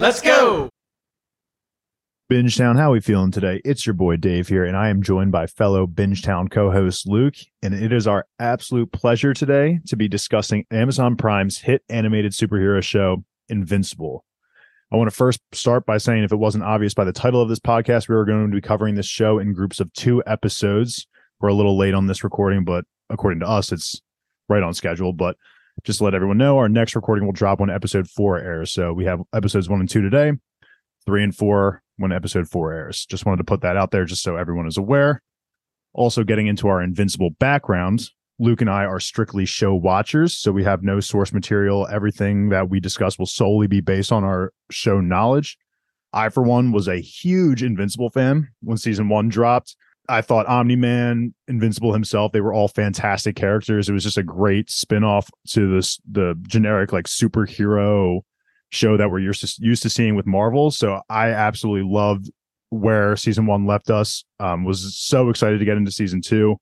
Let's go. Bingetown, how are we feeling today? It's your boy Dave here, and I am joined by fellow Bingetown co-host Luke, and it is our absolute pleasure today to be discussing Amazon Prime's hit animated superhero show, Invincible. I want to first start by saying, if it wasn't obvious by the title of this podcast, we were going to be covering this show in groups of two episodes. We're a little late on this recording, but according to us, it's right on schedule. But just to let everyone know, our next recording will drop when episode four airs. So we have episodes one and two today, three and four when episode four airs. Just wanted to put that out there just so everyone is aware. Also, getting into our invincible backgrounds, Luke and I are strictly show watchers, so we have no source material. Everything that we discuss will solely be based on our show knowledge. I, for one, was a huge Invincible fan when season one dropped. I thought Omni Man, Invincible himself, they were all fantastic characters. It was just a great spin-off to this the generic like superhero show that we're used to used to seeing with Marvel. So I absolutely loved where season one left us. Um, was so excited to get into season two.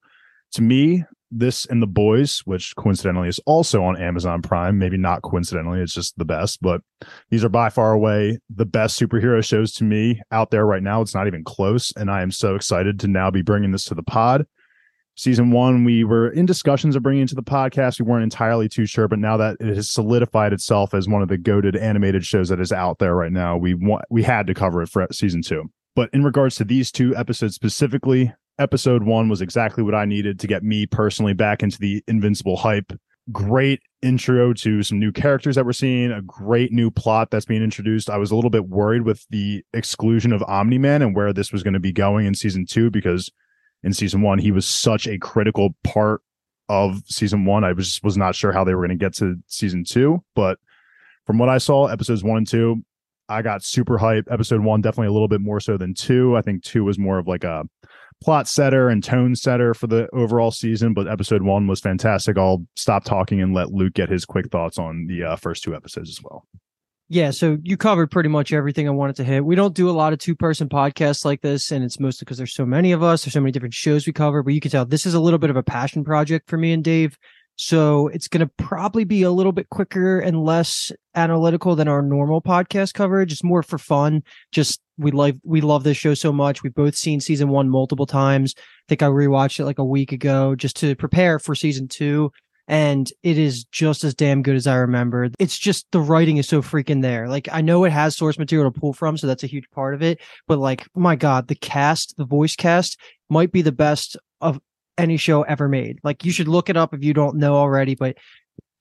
To me, this and the boys, which coincidentally is also on Amazon Prime, maybe not coincidentally, it's just the best, but these are by far away the best superhero shows to me out there right now. It's not even close. And I am so excited to now be bringing this to the pod season one we were in discussions of bringing it to the podcast we weren't entirely too sure but now that it has solidified itself as one of the goaded animated shows that is out there right now we want we had to cover it for season two but in regards to these two episodes specifically episode one was exactly what i needed to get me personally back into the invincible hype great intro to some new characters that we're seeing a great new plot that's being introduced i was a little bit worried with the exclusion of omni-man and where this was going to be going in season two because in season one. He was such a critical part of season one. I was was not sure how they were going to get to season two, but from what I saw, episodes one and two, I got super hype. Episode one definitely a little bit more so than two. I think two was more of like a plot setter and tone setter for the overall season, but episode one was fantastic. I'll stop talking and let Luke get his quick thoughts on the uh, first two episodes as well. Yeah, so you covered pretty much everything I wanted to hit. We don't do a lot of two person podcasts like this, and it's mostly because there's so many of us, there's so many different shows we cover, but you can tell this is a little bit of a passion project for me and Dave. So it's going to probably be a little bit quicker and less analytical than our normal podcast coverage. It's more for fun. Just we love we love this show so much. We've both seen season one multiple times. I think I rewatched it like a week ago just to prepare for season two and it is just as damn good as I remember. It's just the writing is so freaking there. Like I know it has source material to pull from, so that's a huge part of it. But like, my God, the cast, the voice cast might be the best of any show ever made. Like you should look it up if you don't know already, but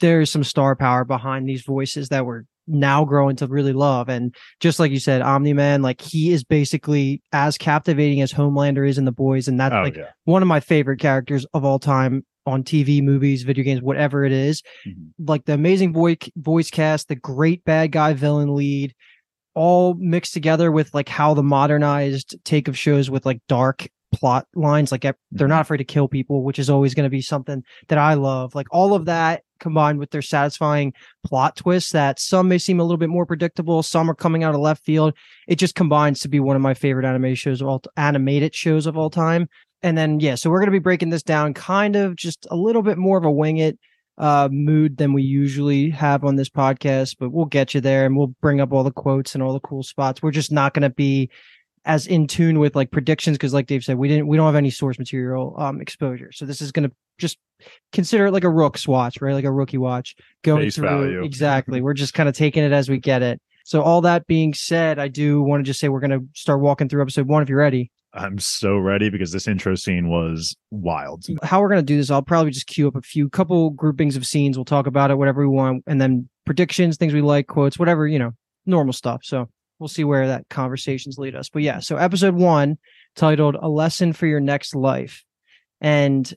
there's some star power behind these voices that we're now growing to really love. And just like you said, Omni Man, like he is basically as captivating as Homelander is in the boys. And that's oh, like yeah. one of my favorite characters of all time on TV, movies, video games, whatever it is. Mm-hmm. Like the amazing voice voice cast, the great bad guy villain lead, all mixed together with like how the modernized take of shows with like dark plot lines like they're not mm-hmm. afraid to kill people which is always going to be something that i love like all of that combined with their satisfying plot twists that some may seem a little bit more predictable some are coming out of left field it just combines to be one of my favorite anime shows of all animated shows of all time and then yeah, so we're going to be breaking this down kind of just a little bit more of a wing it uh mood than we usually have on this podcast, but we'll get you there and we'll bring up all the quotes and all the cool spots. We're just not going to be as in tune with like predictions because like Dave said, we didn't we don't have any source material um exposure. So this is going to just consider it like a rook's watch, right? Like a rookie watch going Face through value. exactly. We're just kind of taking it as we get it. So all that being said, I do want to just say we're going to start walking through episode 1 if you're ready. I'm so ready because this intro scene was wild. How we're going to do this, I'll probably just queue up a few couple groupings of scenes. We'll talk about it, whatever we want, and then predictions, things we like, quotes, whatever, you know, normal stuff. So we'll see where that conversations lead us. But yeah, so episode one titled A Lesson for Your Next Life. And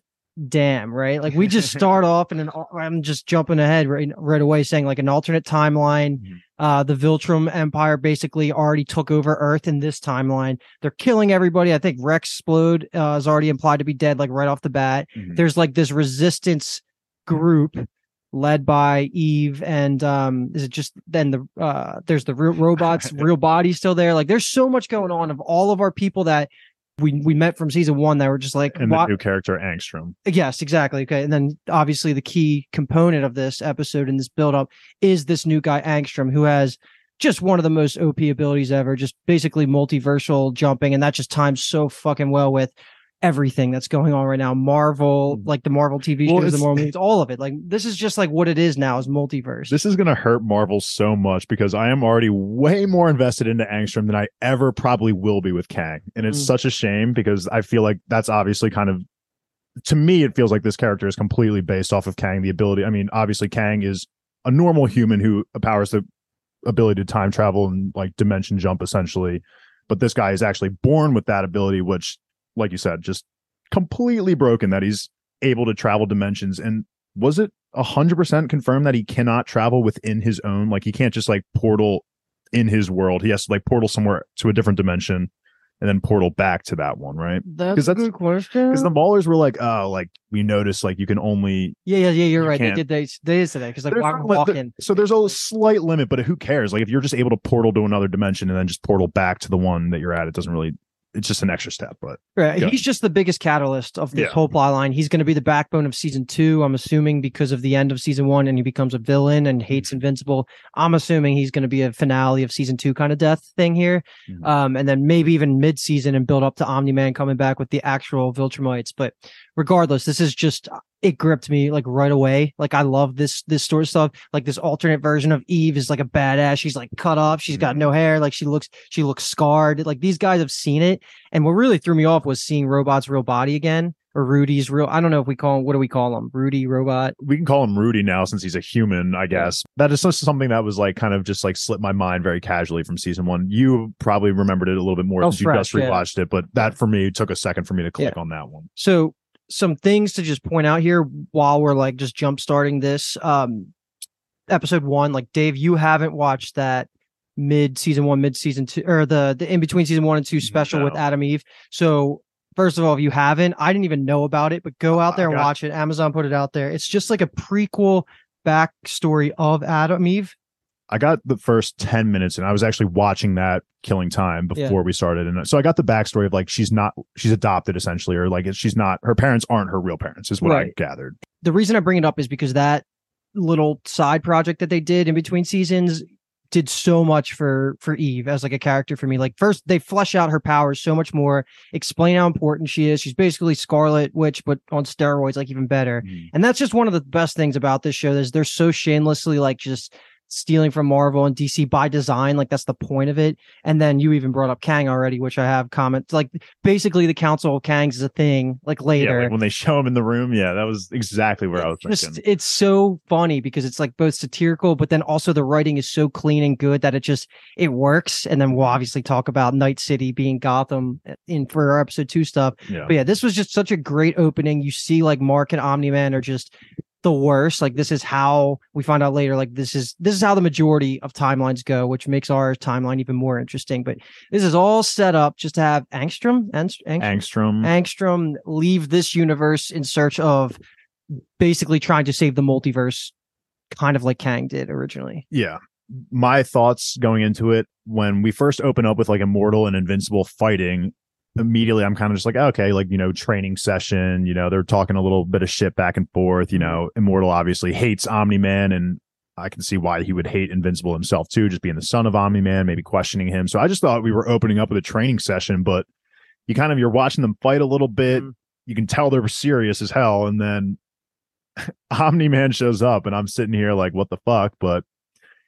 damn, right? Like we just start off and I'm just jumping ahead right, right away saying like an alternate timeline. Mm-hmm. Uh, the Viltrum Empire basically already took over Earth in this timeline. They're killing everybody. I think Rex Splode uh, is already implied to be dead, like right off the bat. Mm-hmm. There's like this resistance group led by Eve and um is it just then the uh there's the real robots real body still there like there's so much going on of all of our people that we we met from season one that were just like and the new character Angstrom. Yes, exactly. Okay, and then obviously the key component of this episode and this build up is this new guy Angstrom who has just one of the most OP abilities ever. Just basically multiversal jumping, and that just times so fucking well with everything that's going on right now. Marvel, Mm. like the Marvel TV Well, shows, the Marvel movies, all of it. Like this is just like what it is now is multiverse. This is going to hurt Marvel so much because I am already way more invested into Angstrom than I ever probably will be with Kang. And it's Mm. such a shame because I feel like that's obviously kind of, to me, it feels like this character is completely based off of Kang. The ability, I mean, obviously, Kang is a normal human who powers the ability to time travel and like dimension jump essentially. But this guy is actually born with that ability, which, like you said, just completely broken that he's able to travel dimensions. And was it a hundred percent confirmed that he cannot travel within his own? Like he can't just like portal in his world. He has to like portal somewhere to a different dimension and then portal back to that one, right? that's, 'cause a that's- good question. Because the Maulers were like, oh, like we noticed like you can only yeah, yeah, yeah. You're you right. They can't- did. They they is today because like There's why not there- walking. so there's a slight limit, but who cares? Like if you're just able to portal to another dimension and then just portal back to the one that you're at, it doesn't really. It's just an extra step, but Right. He's just the biggest catalyst of this Yeah. whole plot line. He's going to be the backbone of season two. I'm assuming because of the end of season one and he becomes a villain and Mm-hmm. hates Invincible. I'm assuming he's going to be a finale of season two kind of death thing here. Mhm. Um, and then maybe even mid season and build up to Omni Man coming back with the actual Viltrumites. But regardless, this is just it gripped me like right away. Like I love this this sort of stuff. Like this alternate version of Eve is like a badass. She's like cut off. She's got Mhm. no hair. Like she looks she looks scarred. Like these guys have seen it. And what really threw me off was seeing Robot's real body again. Or Rudy's real. I don't know if we call him. What do we call him? Rudy Robot. we can call him Rudy now since he's a human, I guess. That is just something that was like kind of just like slipped my mind very casually from season one. You probably remembered it a little bit more Oh, since you fresh, just yeah. rewatched it, but that for me took a second for me to click on that one. So some things to just point out here while we're like just jump starting this. Um, episode one, like Dave, you haven't watched that mid season one, mid season two, or the the in between season one and two special with Atom Eve. So first of all, if you haven't, I didn't even know about it, but go out I there and watch it. Amazon put it out there. It's just like a prequel backstory of Atom Eve. I got the first 10 minutes and I was actually watching that killing time Yeah. before we started. And so I got the backstory of like she's not she's adopted essentially, or like she's not her parents aren't her real parents, is what I gathered. the reason I bring it up is because that little side project that they did in between seasons did so much for for Eve as like a character for me. Like first they flesh out her powers so much more, explain how important she is. She's basically Scarlet Witch, but on steroids, like even better. Hmm. And that's just one of the best things about this show is they're so shamelessly like just stealing from Marvel and DC by design. Like that's the point of it. And then you even brought up Kang already, which I have comments like basically the Council of Kangs is a thing like Yeah, later. like when they show him in the room, yeah, that was exactly where I was just thinking. it's so funny because it's like both satirical but then also the writing is so clean and good that it just it works and then we'll obviously talk about night city being gotham uh, in for our episode two stuff Yeah. but yeah this was just such a great opening you see like mark and omni-man are just the worst like this is how we find out later like this is this is how the majority of timelines go which makes our timeline even more interesting but this is all set up just to have angstrom Angst- angstrom Angstrom. Angstrom leave this universe in search of basically trying to save the multiverse, kind of like Kang did originally. yeah my thoughts going into it when we first open up with like immortal and invincible fighting immediately i'm kind of just like okay like you know training session you know they're talking a little bit of shit back and forth you know immortal obviously hates omni-man and i can see why he would hate invincible himself too just being the son of omni-man maybe questioning him. So i just thought we were opening up with a training session but you kind of you're watching them fight a little bit Mhm. you can tell they're serious as hell and then omni-man shows up and i'm sitting here like what the fuck? But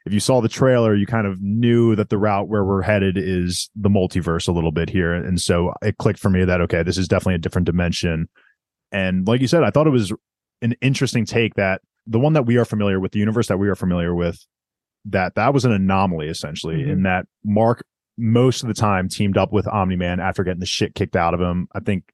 if you saw the trailer, you kind of knew that the route where we're headed is the multiverse a little bit here. And so it clicked for me that, okay, this is definitely a different dimension. And like you said, I thought it was an interesting take that the one that we are familiar with, the universe that we are familiar with, that that was an anomaly essentially, Mhm. in that Mark most of the time teamed up with Omni Man after getting the shit kicked out of him. I think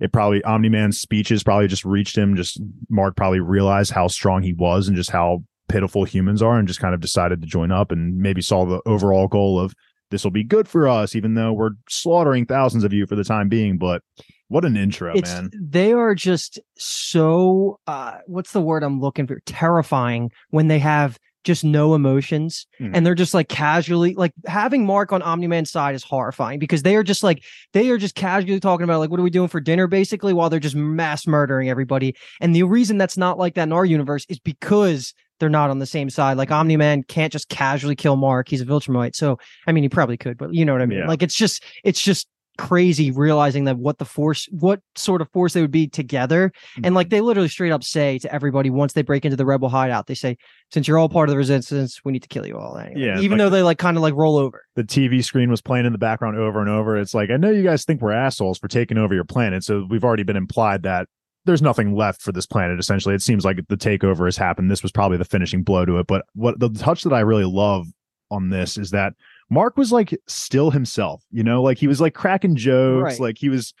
it probably Omni Man's speeches probably just reached him. Just Mark probably realized how strong he was and just how pitiful humans are and just kind of decided to join up and maybe saw the overall goal of this will be good for us, even though we're slaughtering thousands of you for the time being. But what an intro, it's man. they are just so uh what's the word I'm looking for? Terrifying when they have just no emotions Mhm. and they're just like casually like having Mark on Omni-Man's side is horrifying because they are just like they are just casually talking about like what are we doing for dinner basically while they're just mass murdering everybody. And the reason that's not like that in our universe is because they're not on the same side. Like Omni Man can't just casually kill Mark. He's a Viltrumite. So I mean he probably could, but you know what I mean? Yeah. Like it's just it's just crazy realizing that what the force what sort of force they would be together and like mm-hmm. they literally straight up say to everybody once they break into the rebel hideout they say since you're all part of the resistance we need to kill you all anyway. Yeah, even like- though they like kind of like roll over the TV screen was playing in the background over and over. It's like, I know you guys think we're assholes for taking over your planet. So we've already been implied that there's nothing left for this planet. Essentially, it seems like the takeover has happened. This was probably the finishing blow to it. But what the touch that I really love on this is that Mark was like still himself, you know, like he was like cracking jokes, Right. like he was.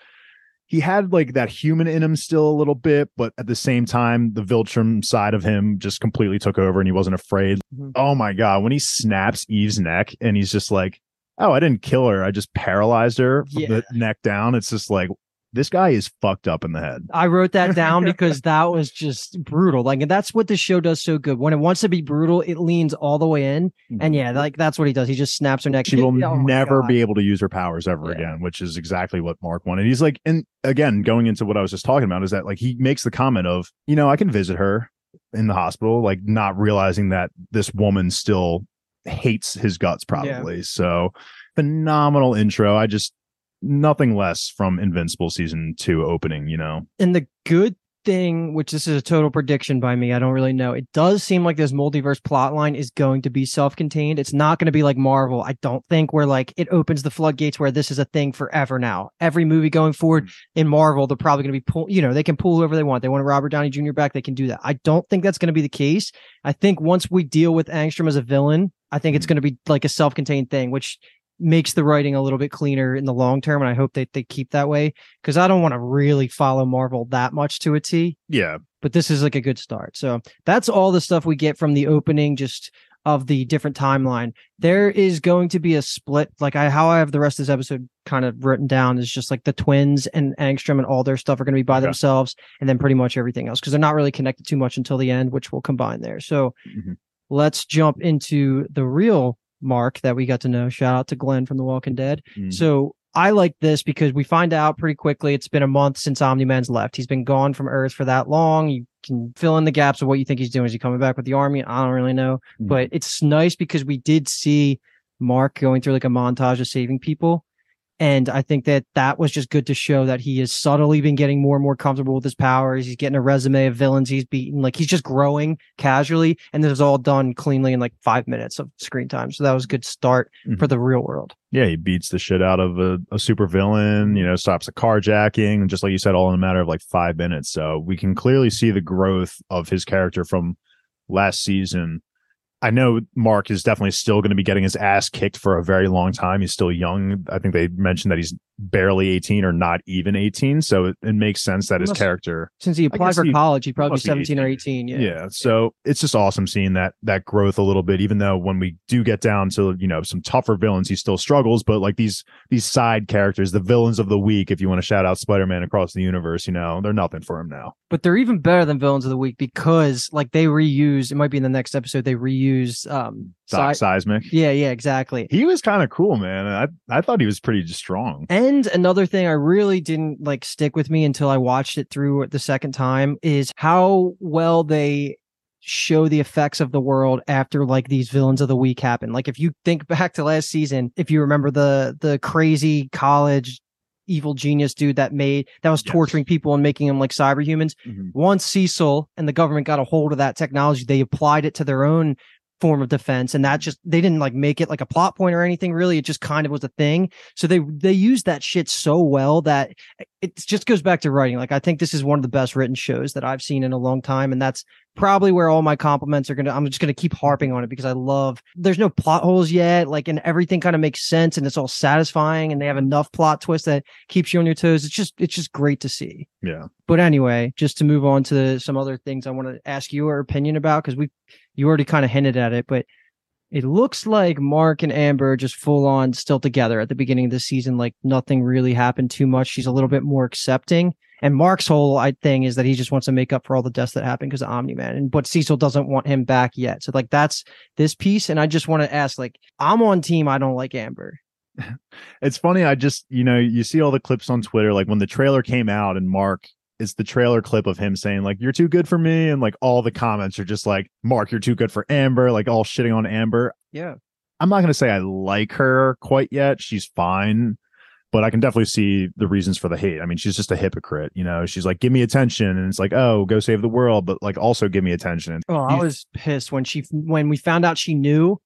He had like that human in him still a little bit, but at the same time, the Viltrum side of him just completely took over and he wasn't afraid. Mhm. Oh my God. When he snaps Eve's neck and he's just like, oh, I didn't kill her. I just paralyzed her from Yeah. the neck down. It's just like, this guy is fucked up in the head. I wrote that down because that was just brutal. Like, and that's what the show does so good. When it wants to be brutal, it leans all the way in. And yeah, like that's what he does. He just snaps her neck. she will Oh never God. be able to use her powers ever Yeah. again, which is exactly what Mark wanted. He's like, and again, going into what I was just talking about is that like he makes the comment of, you know, I can visit her in the hospital, like not realizing that this woman still hates his guts, probably. So phenomenal intro. I just nothing less from Invincible season two opening, you know. And the good thing, which this is a total prediction by me, I don't really know. It does seem like this multiverse plot line is going to be self-contained. It's not going to be like Marvel. I don't think where like it opens the floodgates where this is a thing forever now. Every movie going forward hmm. in Marvel, they're probably going to be pull, you know, they can pull whoever they want. They want Robert Downey Jr. back, they can do that. I don't think that's going to be the case. I think once we deal with Angstrom as a villain, I think it's hmm. going to be like a self-contained thing, which makes the writing a little bit cleaner in the long term. And I hope that they keep that way because I don't want to really follow Marvel that much to a T. Yeah. But this is like a good start. So that's all the stuff we get from the opening, just of the different timeline. There is going to be a split. Like I, how I have the rest of this episode kind of written down is just like the twins and Angstrom and all their stuff are going to be by Okay. themselves, and then pretty much everything else because they're not really connected too much until the end, which will combine there. So Mhm. let's jump into the real Mark that we got to know. Shout out to Glenn from The Walking Dead. Mm. So I like this because we find out pretty quickly it's been a month since Omni Man's left. He's been gone from Earth for that long. You can fill in the gaps of what you think he's doing. Is he coming back with the army? I don't really know. Mhm. But it's nice because we did see Mark going through like a montage of saving people. And I think that that was just good to show that he has subtly been getting more and more comfortable with his powers. He's getting a resume of villains he's beaten. Like he's just growing casually. And this was all done cleanly in like five minutes of screen time. So that was a good start Mhm. for the real world. yeah, he beats the shit out of a, a super villain, you know, stops a carjacking, and just like you said, all in a matter of like five minutes. So we can clearly see the growth of his character from last season. I know Mark is definitely still going to be getting his ass kicked for a very long time. He's still young. I think they mentioned that he's barely 18 or not even 18. So it, it makes sense that his Must- character Since he applied for he college, he'd probably be must be 17 or 18. 18. Yeah. yeah. so it's just awesome seeing that that growth a little bit even though when we do get down to you know some tougher villains he still struggles but like these these side characters the villains of the week if you want to shout out spider-man across the universe you know they're nothing for him now But they're even better than villains of the week because like they reuse, it might be in the next episode, they reuse um Doc si- seismic Yeah, yeah, exactly. he was kind of cool man i i thought he was pretty strong And another thing I really didn't like stick with me until I watched it through the second time is how well they show the effects of the world after like these villains of the week happen. Like if you think back to last season, if you remember the the crazy college evil genius dude that made that was Yes. torturing people and making them like cyber humans. Mm-hmm. Once Cecil and the government got a hold of that technology, they applied it to their own form of defense and that just they didn't like make it like a plot point or anything really it just kind of was a thing. So they they used that shit so well that it just goes back to writing like i think this is one of the best written shows that i've seen in a long time and that's probably where all my compliments are gonna i'm just gonna keep harping on it because i love there's no plot holes yet like and everything kind of makes sense and it's all satisfying and they have enough plot twist that keeps you on your toes. It's just it's just great to see. Yeah. But anyway, just to move on to some other things I want to ask your opinion about because we you already kind of hinted at it, but it looks like Mark and Amber just full on still together at the beginning of the season. Like nothing really happened too much. She's a little bit more accepting. And Mark's whole thing is that he just wants to make up for all the deaths that happened because of Omni Man. And but Cecil doesn't want him back yet. So like that's this piece. And I just want to ask, like, I'm on team I don't like Amber. it's funny i just you know you see all the clips on twitter like when the trailer came out and mark it's the trailer clip of him saying like you're too good for me and like all the comments are just like Mark you're too good for Amber like all shitting on Amber. Yeah. I'm not going to say I like her quite yet. She's fine, but I can definitely see the reasons for the hate. I mean, she's just a hypocrite, you know. She's like, "Give me attention," and it's like, "Oh, go save the world," but like also give me attention. And Oh, I was pissed when she when we found out she knew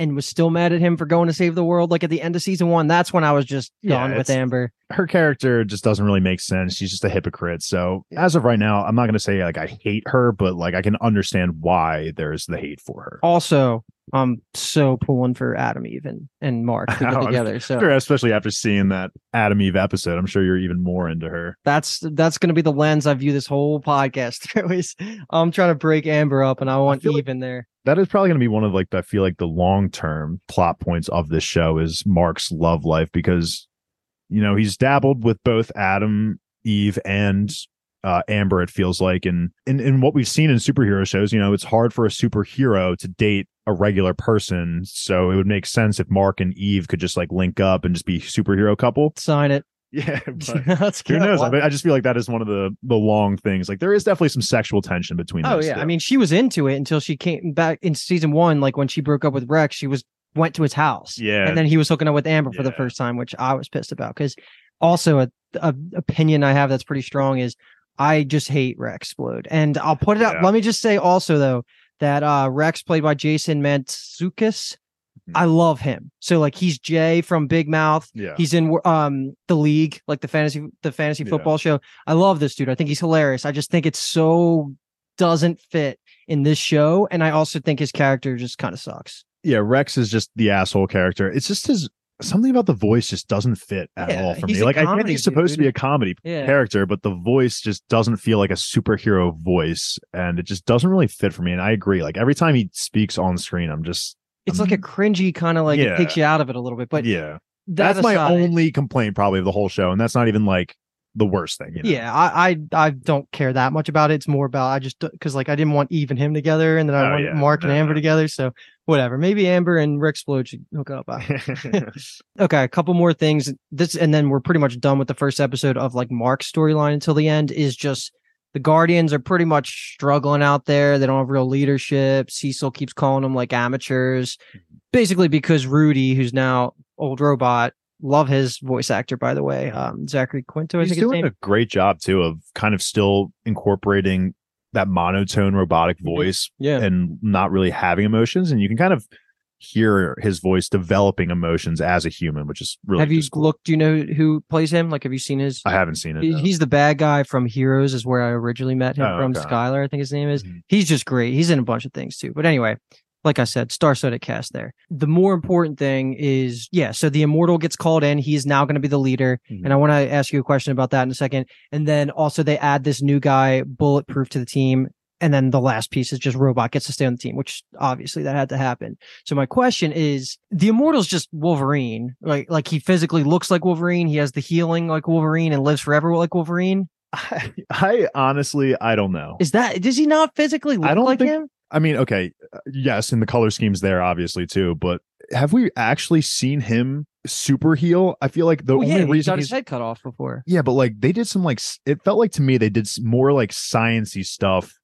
and was still mad at him for going to save the world like at the end of season 1. That's when I was just Yeah, done with Amber. her character just doesn't really make sense. She's just a hypocrite. So as of right now, I'm not going to say like I hate her, but like I can understand why there's the hate for her. Also, I'm so pulling for Atom Eve and, and Mark to get oh, together. So Sure, especially after seeing that Atom Eve episode, I'm sure you're even more into her. that's that's going to be the lens I view this whole podcast through. Is I'm trying to break Amber up, and I want like- Eve in there. That is probably going to be one of like I feel like the long term plot points of this show is Mark's love life because you know he's dabbled with both Atom, Eve, and uh, Amber. It feels like, and in in what we've seen in superhero shows, you know, it's hard for a superhero to date a regular person. So it would make sense if Mark and Eve could just like link up and just be superhero couple. Sign it. Yeah, but Let's who knows? I, mean, I just feel like that is one of the the long things. Like there is definitely some sexual tension between. Oh yeah. I mean she was into it until she came back in season one. Like when she broke up with Rex, she was went to his house. yeah, and then he was hooking up with Amber for the first time, which I was pissed about. Because also a, a opinion I have that's pretty strong is I just hate Rex Splode, and I'll put it out. Yeah. Let me just say also though that uh Rex played by Jason Mantzoukas. Mhm. I love him. So like he's Jay from Big Mouth. yeah. He's in um the league, like the fantasy the fantasy Yeah. football show. I love this dude. I think he's hilarious. I just think it's so doesn't fit in this show, and I also think his character just kind of sucks. yeah, Rex is just the asshole character. It's just his something about the voice just doesn't fit at Yeah, all for me. Like I comedy he's supposed to be a comedy Yeah. character, but the voice just doesn't feel like a superhero voice, and it just doesn't really fit for me. And I agree. Like every time he speaks on screen, I'm just It's like a cringy kind of like it takes you out of it a little bit. But yeah. that That's my only complaint probably of the whole show, and that's not even like the worst thing. You know? Yeah, I, I I don't care that much about it. It's more about I just because like I didn't want Eve and him together, and then I Oh, want yeah. Mark and No, Amber no. together. So whatever. Maybe Amber and Rick Explode should hook up. Okay, a couple more things. This and then we're pretty much done with the first episode of like Mark's storyline until the end. Is just the Guardians are pretty much struggling out there. They don't have real leadership. Cecil keeps calling them like amateurs, basically because Rudy, who's now old robot. Love his voice actor, by the way. Um, Zachary Quinto, I He's doing a great job too of kind of still incorporating that monotone robotic Mhm. voice Yeah. and not really having emotions and you can kind of hear his voice developing emotions as a human which is really have you cool. looked? Do you know who plays him? Like, have you seen his? i haven't seen it He- no. He's the bad guy from Heroes, is where I originally met him Oh, from. okay. Sylar, I think his name is. Mhm. He's just great. He's in a bunch of things too. But anyway, like I said, star-studded cast there. The more important thing is, yeah. So the immortal gets called in. He's now going to be the leader, Mhm. and I want to ask you a question about that in a second. And then also they add this new guy, bulletproof, to the team. And then the last piece is just robot gets to stay on the team, which obviously that had to happen. So my question is, the immortal's just Wolverine, like like he physically looks like Wolverine. He has the healing like Wolverine and lives forever like Wolverine. I, I honestly i don't know Is that does he not physically look don't like think- him? I mean okay uh, yes and the color scheme's there obviously too but have we actually seen him super heal i feel like the Well, only yeah, he reason got he's his head cut off before. Yeah, but like they did some like it felt like to me they did more like sciency stuff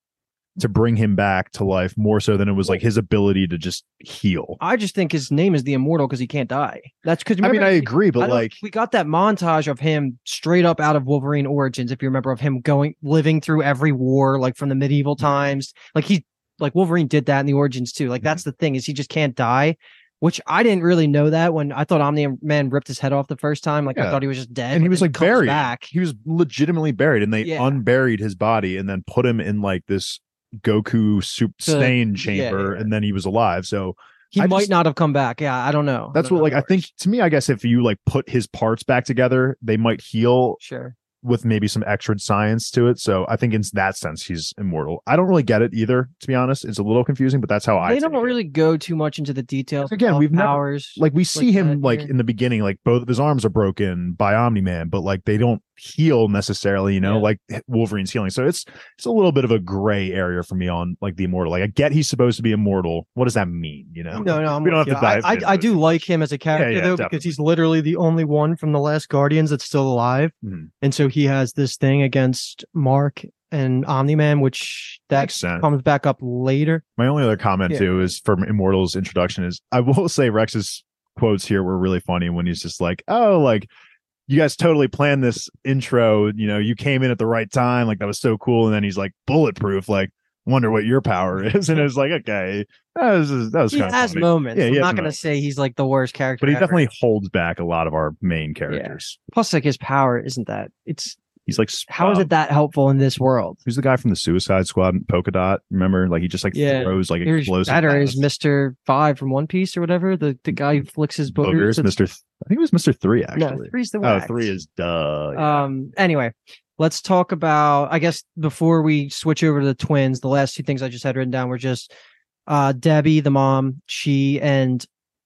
to bring him back to life more so than it was like his ability to just heal. I just think his name is the Immortal because he can't die. That's because I mean, I agree, but don't- like we got that montage of him straight up out of Wolverine Origins, if you remember, of him going living through every war, like from the medieval times. Like he, like Wolverine did that in the Origins too. Like that's Mm-hmm. the thing is he just can't die. Which I didn't really know that when I thought Omni Man ripped his head off the first time. Like I thought he was just dead, and he was like buried. back. He was legitimately buried, and they Yeah. unburied his body and then put him in like this Goku soup stain yeah, chamber, yeah. and then he was alive. So He I might just- not have come back. Yeah, I don't know. that's don't what know like I think to me. I guess if you like put his parts back together, they might heal Sure. With maybe some extra science to it. So I think in that sense, he's immortal. I don't really get it either, to be honest. It's a little confusing, but that's how I. They don't take it. really go too much into the details. Again, we've never- powers. like we see him like here. in the beginning, like both of his arms are broken by Omni Man, but like they don't heal necessarily, you know, Yeah. like Wolverine's healing. So it's it's a little bit of a gray area for me on like the immortal. Like I get he's supposed to be immortal. What does that mean? You know? No, no, I'm We don't have to you. I- dive I, into I, do like him as a character yeah, though, definitely. because he's literally the only one from the last Guardians that's still alive, Mhm. and so he has this thing against Mark and Omni Man, which that comes back up later. My only other comment Yeah. too is from Immortal's introduction is I will say Rex's quotes here were really funny when he's just like, "Oh, like you guys totally planned this intro. You know, you came in at the right time. Like that was so cool." And then he's like, "Bulletproof." Like, wonder what your power is. And it was like, okay, that was that was He kind of has funny. moments. Yeah, I'm not going to say he's like the worst character, but he ever. definitely holds back a lot of our main characters. Plus, like his power isn't that. It's He's like, how is it that helpful in this world? Who's the guy from the Suicide Squad? Polka Dot. Remember, like he just like Yeah. throws like Here's explosive. better is. Mister Five from One Piece or whatever. The the guy who flicks his boogers. Boogers, Mister. I think it was Mister Three actually. No, three's the oh, wax. three is duh. yeah. Um. Anyway, let's talk about. I guess before we switch over to the twins, the last two things I just had written down were just uh Debbie, the mom, she and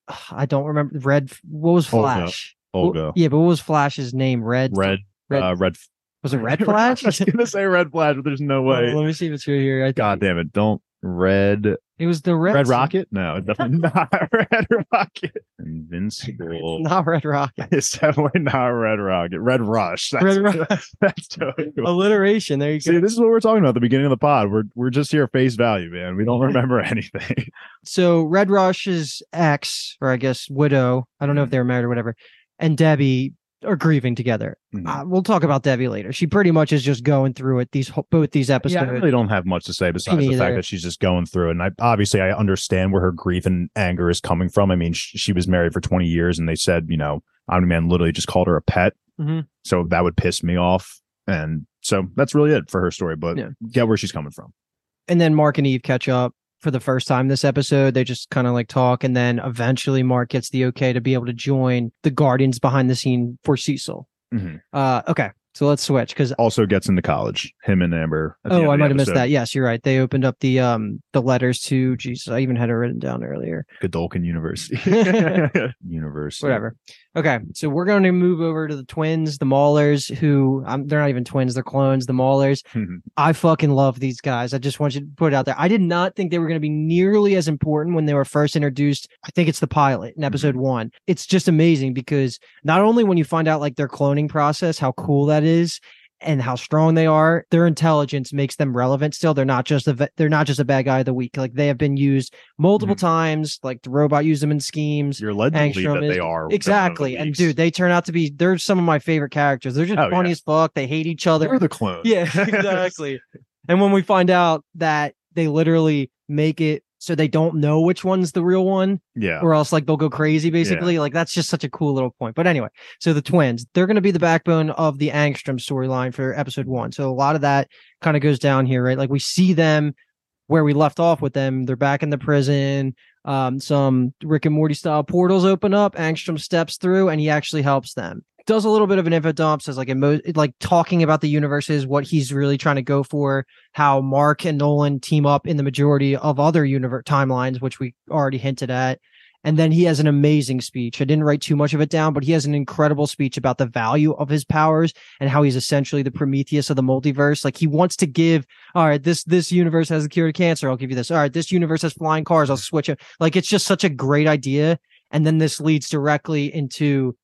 uh, I don't remember Red. What was Flash? Olga. Well, yeah, but what was Flash's name? Red. Red. Red- Uh, red. Was it Red Flash? I was gonna say red flash, but there's no way. Oh, let me see if it's here. I, God damn it! Don't red. It was the Red. Red Rocket? No, definitely not Red Rocket. Invincible. Not Red Rocket. It's definitely not Red Rocket. Red Rush. That's, Red Rush. That's totally cool. Alliteration. There you See, go. this is what we're talking about at the beginning of the pod. We're we're just here face value, man. We don't remember anything. So Red Rush's ex, or I guess widow, I don't know if mm. they were married or whatever, and Debbie are grieving together. Mhm. Uh, we'll talk about Debbie later. She pretty much is just going through it. These both these Yeah, episodes. I really don't have much to say besides the fact that she's just going through it. And I obviously I understand where her grief and anger is coming from. I mean, sh- she was married for 20 years and they said, you know, Omni Man literally just called her a pet. Mhm. So that would piss me off. And so that's really it for her story, but Yeah. get where she's coming from. and then Mark and Eve catch up for the first time this episode. They just kind of like talk, and then eventually Mark gets the okay to be able to join the Guardians behind the scene for Cecil. Mhm. Uh, okay, so let's switch because Also gets into college, him and Amber. at the end oh, I might have missed that. Yes, you're right. They opened up the um the letters to Jesus. I even had it written down earlier. Godolkin University. University. Whatever. Okay, so we're going to move over to the twins, the Maulers, who um, they're not even twins, they're clones. The Maulers. I fucking love these guys. I just want you to put it out there. I did not think they were going to be nearly as important when they were first introduced. I think it's the pilot in episode one. It's just amazing because not only when you find out like their cloning process, how cool that is, and how strong they are, their intelligence makes them relevant. Still, they're not just a they're not just a bad guy of the week. Like they have been used multiple mm-hmm. times. Like the robot used them in schemes. You're led to believe Angstrom that is- they are Exactly. And dude, they turn out to be they're some of my favorite characters. They're just Oh, funny yeah. as fuck. They hate each other. they're the clones. Yeah, exactly. and when we find out that they literally make it so they don't know which one's the real one, yeah. or else like they'll go crazy, basically. Like that's just such a cool little point. But anyway, so the twins, they're going to be the backbone of the Angstrom storyline for episode one. So a lot of that kind of goes down here, right? Like we see them where we left off with them. They're back in the prison. Um, some Rick and Morty style portals open up. Angstrom steps through and he actually helps them. Does a little bit of an info dump, says like emo- like talking about the universes, what he's really trying to go for, how Mark and Nolan team up in the majority of other universe timelines, which we already hinted at. And then he has an amazing speech. I didn't write too much of it down, but he has an incredible speech about the value of his powers and how he's essentially the Prometheus of the multiverse. Like he wants to give, all right, this this universe has a cure to cancer. I'll give you this. All right, this universe has flying cars. I'll switch it. Like it's just such a great idea. And then this leads directly into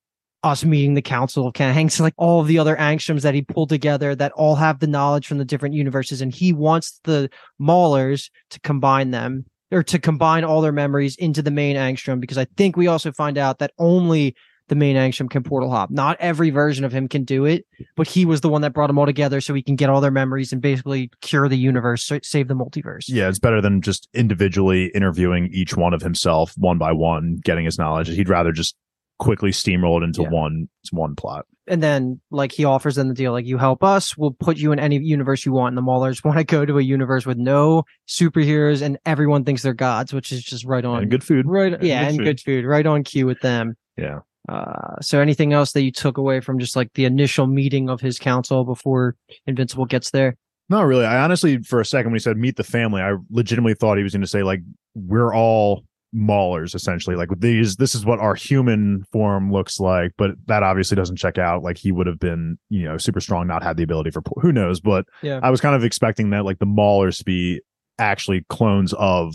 us meeting the Council of Kangs, like all of the other angstroms that he pulled together that all have the knowledge from the different universes. And he wants the Maulers to combine them or to combine all their memories into the main angstrom because I think we also find out that only the main angstrom can portal hop. Not every version of him can do it, but he was the one that brought them all together so he can get all their memories and basically cure the universe, save the multiverse. Yeah, it's better than just individually interviewing each one of himself one by one, getting his knowledge. He'd rather just quickly steamroll it into Yeah. one one plot. and then like he offers them the deal like you help us we'll put you in any universe you want and the maulers want to go to a universe with no superheroes and everyone thinks they're gods which is just right on And good food. right and yeah good and food. good food right on cue with them Yeah. uh so anything else that you took away from just like the initial meeting of his council before invincible gets there Not really. I honestly, for a second, when he said meet the family, I legitimately thought he was going to say like we're all maulers essentially. Like these, this is what our human form looks like. But that obviously doesn't check out. Like he would have been, you know, super strong, not had the ability for who knows. But Yeah. I was kind of expecting that like the maulers to be actually clones of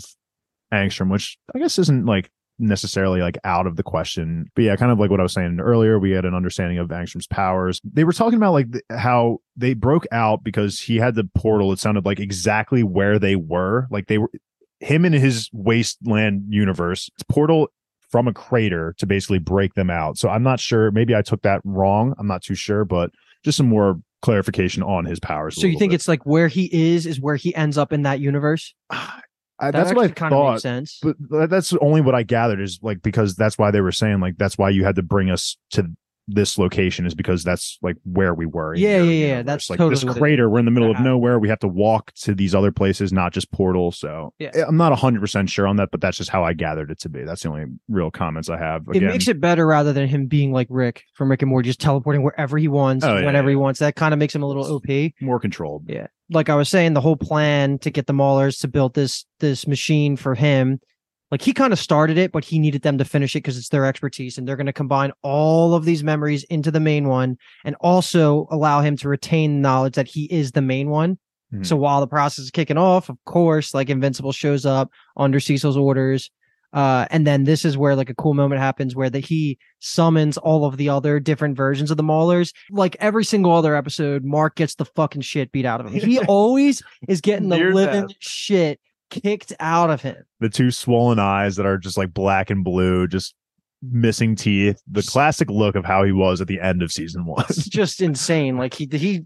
Angstrom, which I guess isn't like necessarily like out of the question. But yeah, kind of like what I was saying earlier, we had an understanding of Angstrom's powers. They were talking about like th- how they broke out because he had the portal. It sounded like exactly where they were. Like they were him in his wasteland universe. It's portal from a crater to basically break them out. So I'm not sure. Maybe I took that wrong. I'm not too sure, but just some more clarification on his powers. So you think bit. it's like where he is is where he ends up in that universe? I, That that's what I kind of makes sense. but uh, that's only what I gathered is like because that's why they were saying like that's why you had to bring us to this location is because that's like where we were. Yeah, yeah, yeah, universe. that's like totally this crater. We're in the middle of nowhere. We have to walk to these other places, not just portals. So Yeah. I'm not hundred percent sure on that, but that's just how I gathered it to be. That's the only real comments I have. it makes it better rather than him being like Rick from Rick and Morty, just teleporting wherever he wants, Oh, yeah, whenever he wants. That kind of makes him a little OP. more controlled. Yeah. Like I was saying, the whole plan to get the Maulers to build this this machine for him, like he kind of started it, but he needed them to finish it because it's their expertise, and they're going to combine all of these memories into the main one, and also allow him to retain knowledge that he is the main one. Mhm. So while the process is kicking off, of course, like Invincible shows up under Cecil's orders. Uh, and then this is where like a cool moment happens where that he summons all of the other different versions of the Maulers. Like every single other episode, Mark gets the fucking shit beat out of him. He always is getting the living death. shit kicked out of him. the two swollen eyes that are just like black and blue, just missing teeth. The classic look of how he was at the end of season one. It's just insane. Like he he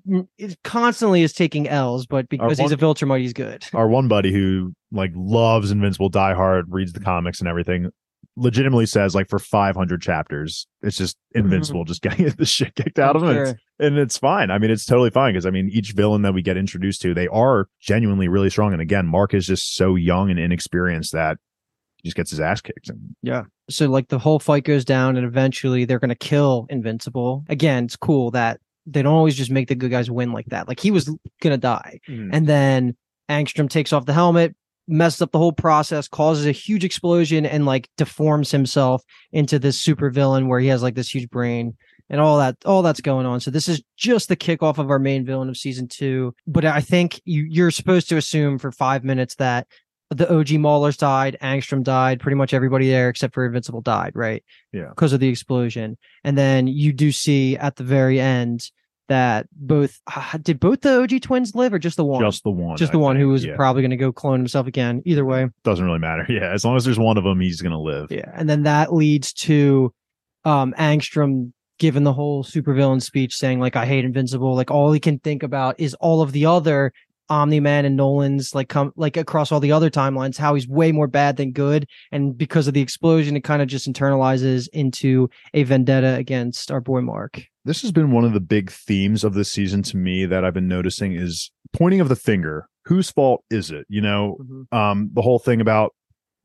constantly is taking L's, but because he's a Viltrumite, he's good. Our one buddy who like loves Invincible, Die Hard, reads the comics and everything, legitimately says like for 500 chapters, it's just mm-hmm. Invincible just getting the shit kicked out of him. Sure. And it's fine. I mean, it's totally fine because I mean, each villain that we get introduced to, they are genuinely really strong. And again, Mark is just so young and inexperienced that he just gets his ass kicked. And so like the whole fight goes down and eventually they're going to kill invincible again it's cool that they don't always just make the good guys win like that like he was going to die mm-hmm. and then angstrom takes off the helmet messes up the whole process causes a huge explosion and like deforms himself into this super villain where he has like this huge brain and all that all that's going on so this is just the kickoff of our main villain of season two but i think you, you're supposed to assume for five minutes that the OG Maulers died, Angstrom died, pretty much everybody there except for Invincible died, right? Yeah. Because of the explosion. And then you do see at the very end that both uh, did both the OG twins live or just the one? just the one. Just I the one who was Yeah. probably going to go clone himself again. Either way. doesn't really matter. Yeah. As long as there's one of them, he's going to live. Yeah. And then that leads to um Angstrom giving the whole supervillain speech saying like I hate Invincible. Like all he can think about is all of the other Omni Man and Nolan's like come like across all the other timelines, how he's way more bad than good. And because of the explosion, it kind of just internalizes into a vendetta against our boy Mark. This has been one of the big themes of this season to me that I've been noticing is pointing of the finger. Whose fault is it? You know, um, the whole thing about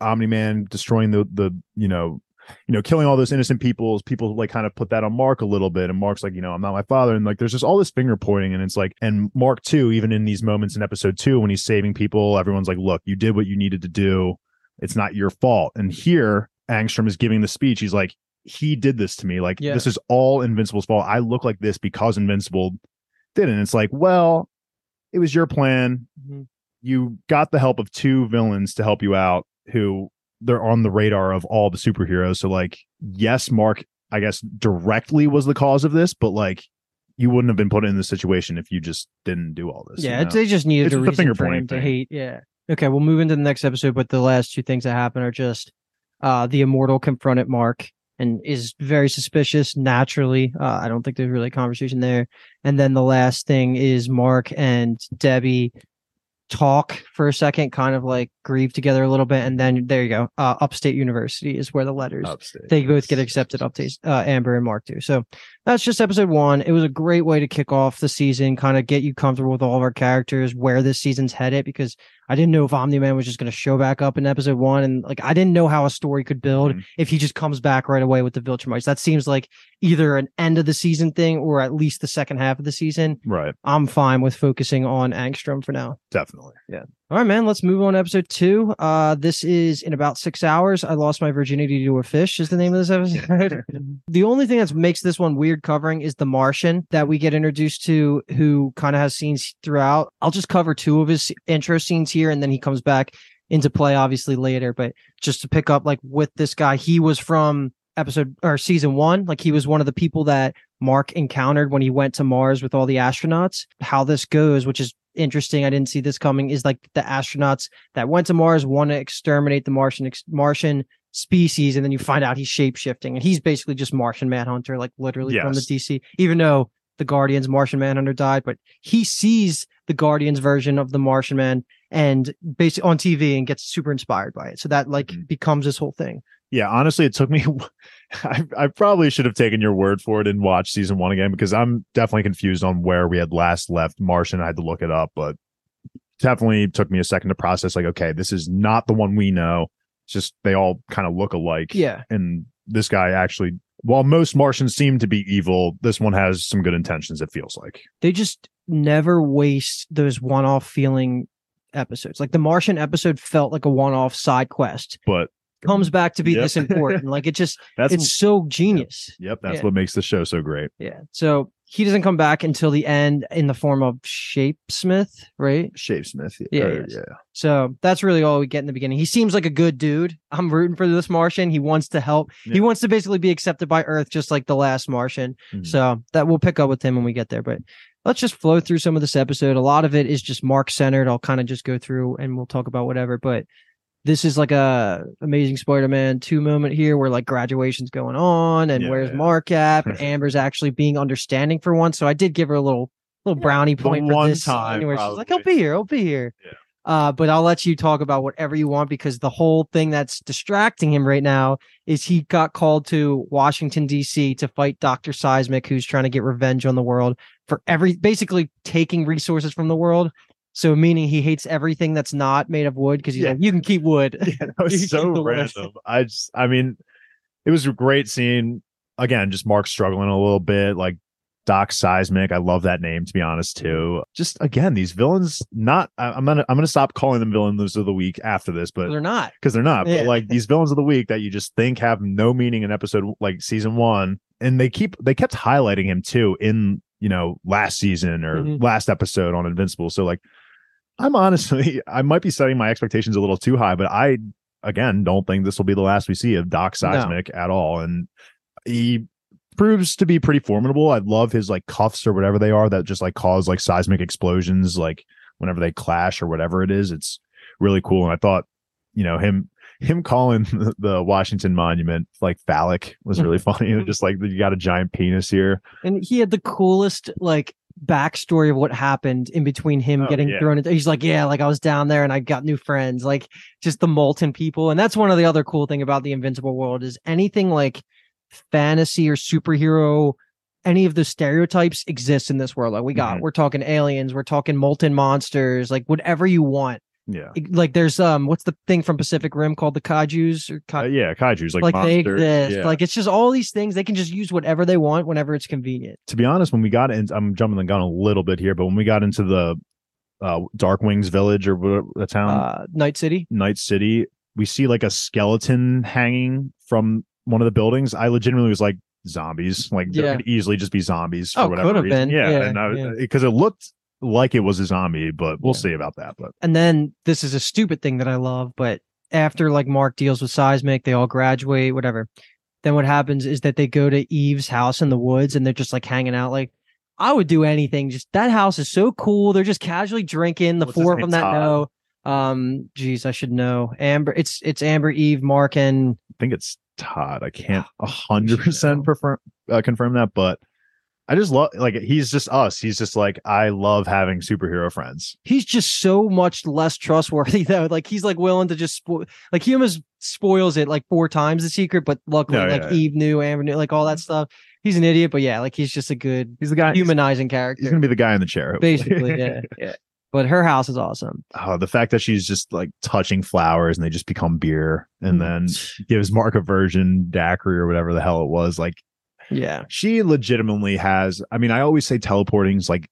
Omni Man destroying the the you know, you know, killing all those innocent people. People like kind of put that on Mark a little bit, and Mark's like, you know, I'm not my father, and like there's just all this finger pointing, and it's like, and Mark too, even in these moments in episode two when he's saving people, everyone's like, look, you did what you needed to do. It's not your fault. And here, Angstrom is giving the speech. He's like, he did this to me. Like Yeah. this is all Invincible's fault. I look like this because Invincible did it. And it's like, well, it was your plan. Mhm. You got the help of two villains to help you out who they're on the radar of all the superheroes. So like, yes, Mark, I guess directly was the cause of this, but like you wouldn't have been put in this situation if you just didn't do all this. you Yeah, know? they just needed It's a the reason finger for him pointing to thing. hate. Yeah. Okay, we'll move into the next episode, but the last two things that happen are just uh the immortal confronted Mark and is very suspicious naturally. Uh, I don't think there's really a conversation there. And then the last thing is Mark and Debbie talk for a second, kind of like grieve together a little bit, and then there you go. Uh, Upstate University is where the letters Upstate. they both get accepted Upstate uh, Amber and Mark too. So that's just episode one. It was a great way to kick off the season, kind of get you comfortable with all of our characters, where this season's headed, because I didn't know if Omni Man was just going to show back up in episode one. And like, I didn't know how a story could build Mhm. if he just comes back right away with the Viltrumites. That seems like either an end of the season thing or at least the second half of the season. Right. I'm fine with focusing on Angstrom for now. Definitely. All right, man. Let's move on to episode two. Uh, this is in about six hours. I lost my virginity to a fish. Is the name of this episode? the only thing that makes this one weird covering is the Martian that we get introduced to, who kind of has scenes throughout. I'll just cover two of his intro scenes here, and then he comes back into play obviously later. But just to pick up like with this guy, he was from episode or season one. Like he was one of the people that Mark encountered when he went to Mars with all the astronauts. How this goes, which is interesting. I didn't see this coming. Is like the astronauts that went to Mars want to exterminate the Martian ex- Martian species, and then you find out he's shape shifting, and he's basically just Martian Manhunter, like literally from the DC. Even though the Guardians Martian Manhunter died, but he sees the Guardians version of the Martian Man and basically on TV and gets super inspired by it. So that like Mhm. becomes this whole thing. Yeah, honestly, it took me. I, I probably should have taken your word for it and watched season one again because I'm definitely confused on where we had last left Martian. I had to look it up, but definitely took me a second to process. Like, okay, this is not the one we know. It's just they all kind of look alike. Yeah. and this guy actually, while most Martians seem to be evil, this one has some good intentions. It feels like. they just never waste those one-off feeling episodes. Like the Martian episode felt like a one-off side quest. But Comes back to be Yep. this important. Like it just that's it's so genius. yep. That's yeah. what makes the show so great. Yeah. So he doesn't come back until the end in the form of Shapesmith, right? Shapesmith. Yeah, or- yes. So that's really all we get in the beginning. He seems like a good dude. I'm rooting for this Martian. He wants to help. He wants to basically be accepted by Earth, just like the last Martian. Mhm. So that we'll pick up with him when we get there. But let's just flow through some of this episode. A lot of it is just Mark centered. I'll kind of just go through and we'll talk about whatever. But this is like a Amazing Spider-Man two moment here where like graduation's going on and Yeah, where's yeah. Mark at? But Amber's actually being understanding for once. So I did give her a little little brownie point for one this time, where she's like, "I'll be here. I'll be here." Uh, but I'll let you talk about whatever you want because the whole thing that's distracting him right now is he got called to Washington D.C. to fight Doctor Seismic, who's trying to get revenge on the world for every basically taking resources from the world. So meaning he hates everything that's not made of wood because he's Yeah. like, you can keep wood. yeah, that was so random. I just, I mean, it was a great scene. Again, just Mark struggling a little bit, like Doc Seismic. I love that name to be honest too. Just again, these villains. Not, I, I'm gonna, I'm gonna stop calling them villains of the week after this, but They're not. because they're not. Yeah. But like these villains of the week that you just think have no meaning in episode like season one, and they keep they kept highlighting him too in you know last season or Mhm. last episode on Invincible. So like, I'm honestly I might be setting my expectations a little too high, but I again don't think this will be the last we see of Doc No. Seismic at all, and he proves to be pretty formidable. I love his like cuffs or whatever they are that just like cause like seismic explosions like whenever they clash or whatever it is. It's really cool. And I thought, you know, him him calling the, Washington Monument like phallic was really funny. Just like you got a giant penis here. And he had the coolest like backstory of what happened in between him Oh, getting yeah. thrown into he's like, Yeah, like I was down there and I got new friends, like just the molten people. And that's one of the other cool thing about the invincible world is anything like fantasy or superhero, any of the stereotypes exist in this world. Like we got, Mhm. we're talking aliens, we're talking molten monsters, like whatever you want. Yeah. Like there's um what's the thing from Pacific Rim called the kaijus or Uh, yeah, kaiju's like, like, they exist. Yeah. Like it's just all these things they can just use whatever they want whenever it's convenient. to be honest, when we got in, I'm jumping the gun a little bit here, but when we got into the uh, Darkwing's Village or the town, uh Night City. Night City, we see like a skeleton hanging from one of the buildings. I legitimately was like zombies. Like Yeah. there could easily just be zombies for Oh, whatever reason. been. Yeah, I, yeah. because it looked like it was a zombie, but we'll Yeah. see about that. But And then this is a stupid thing that I love, but after like Mark deals with Seismic, they all graduate, whatever. Then what happens is that they go to Eve's house in the woods and they're just like hanging out. Like I would do anything. Just that house is so cool. They're just casually drinking. The What's four of them that Todd? know. Um, geez, I should know. Amber, it's it's Amber, Eve, Mark, and I think it's Todd. I can't a hundred percent confirm uh, confirm that, but I just love like he's just us. He's just like I love having superhero friends. he's just so much less trustworthy though. Like he's like willing to just spoil like he almost spoils it like four times the secret, but luckily No, like yeah. Eve knew, Amber knew, like all that mm-hmm. stuff. He's an idiot, but yeah, like he's just a good He's the guy. He's, humanizing he's character. gonna be the guy in the chair. hopefully. basically, yeah. Yeah. But her house is awesome. oh, the fact that she's just like touching flowers and they just become beer and mm. then gives Mark a virgin daiquiri or whatever the hell it was. Like Yeah. she legitimately has. I mean, I always say teleporting's like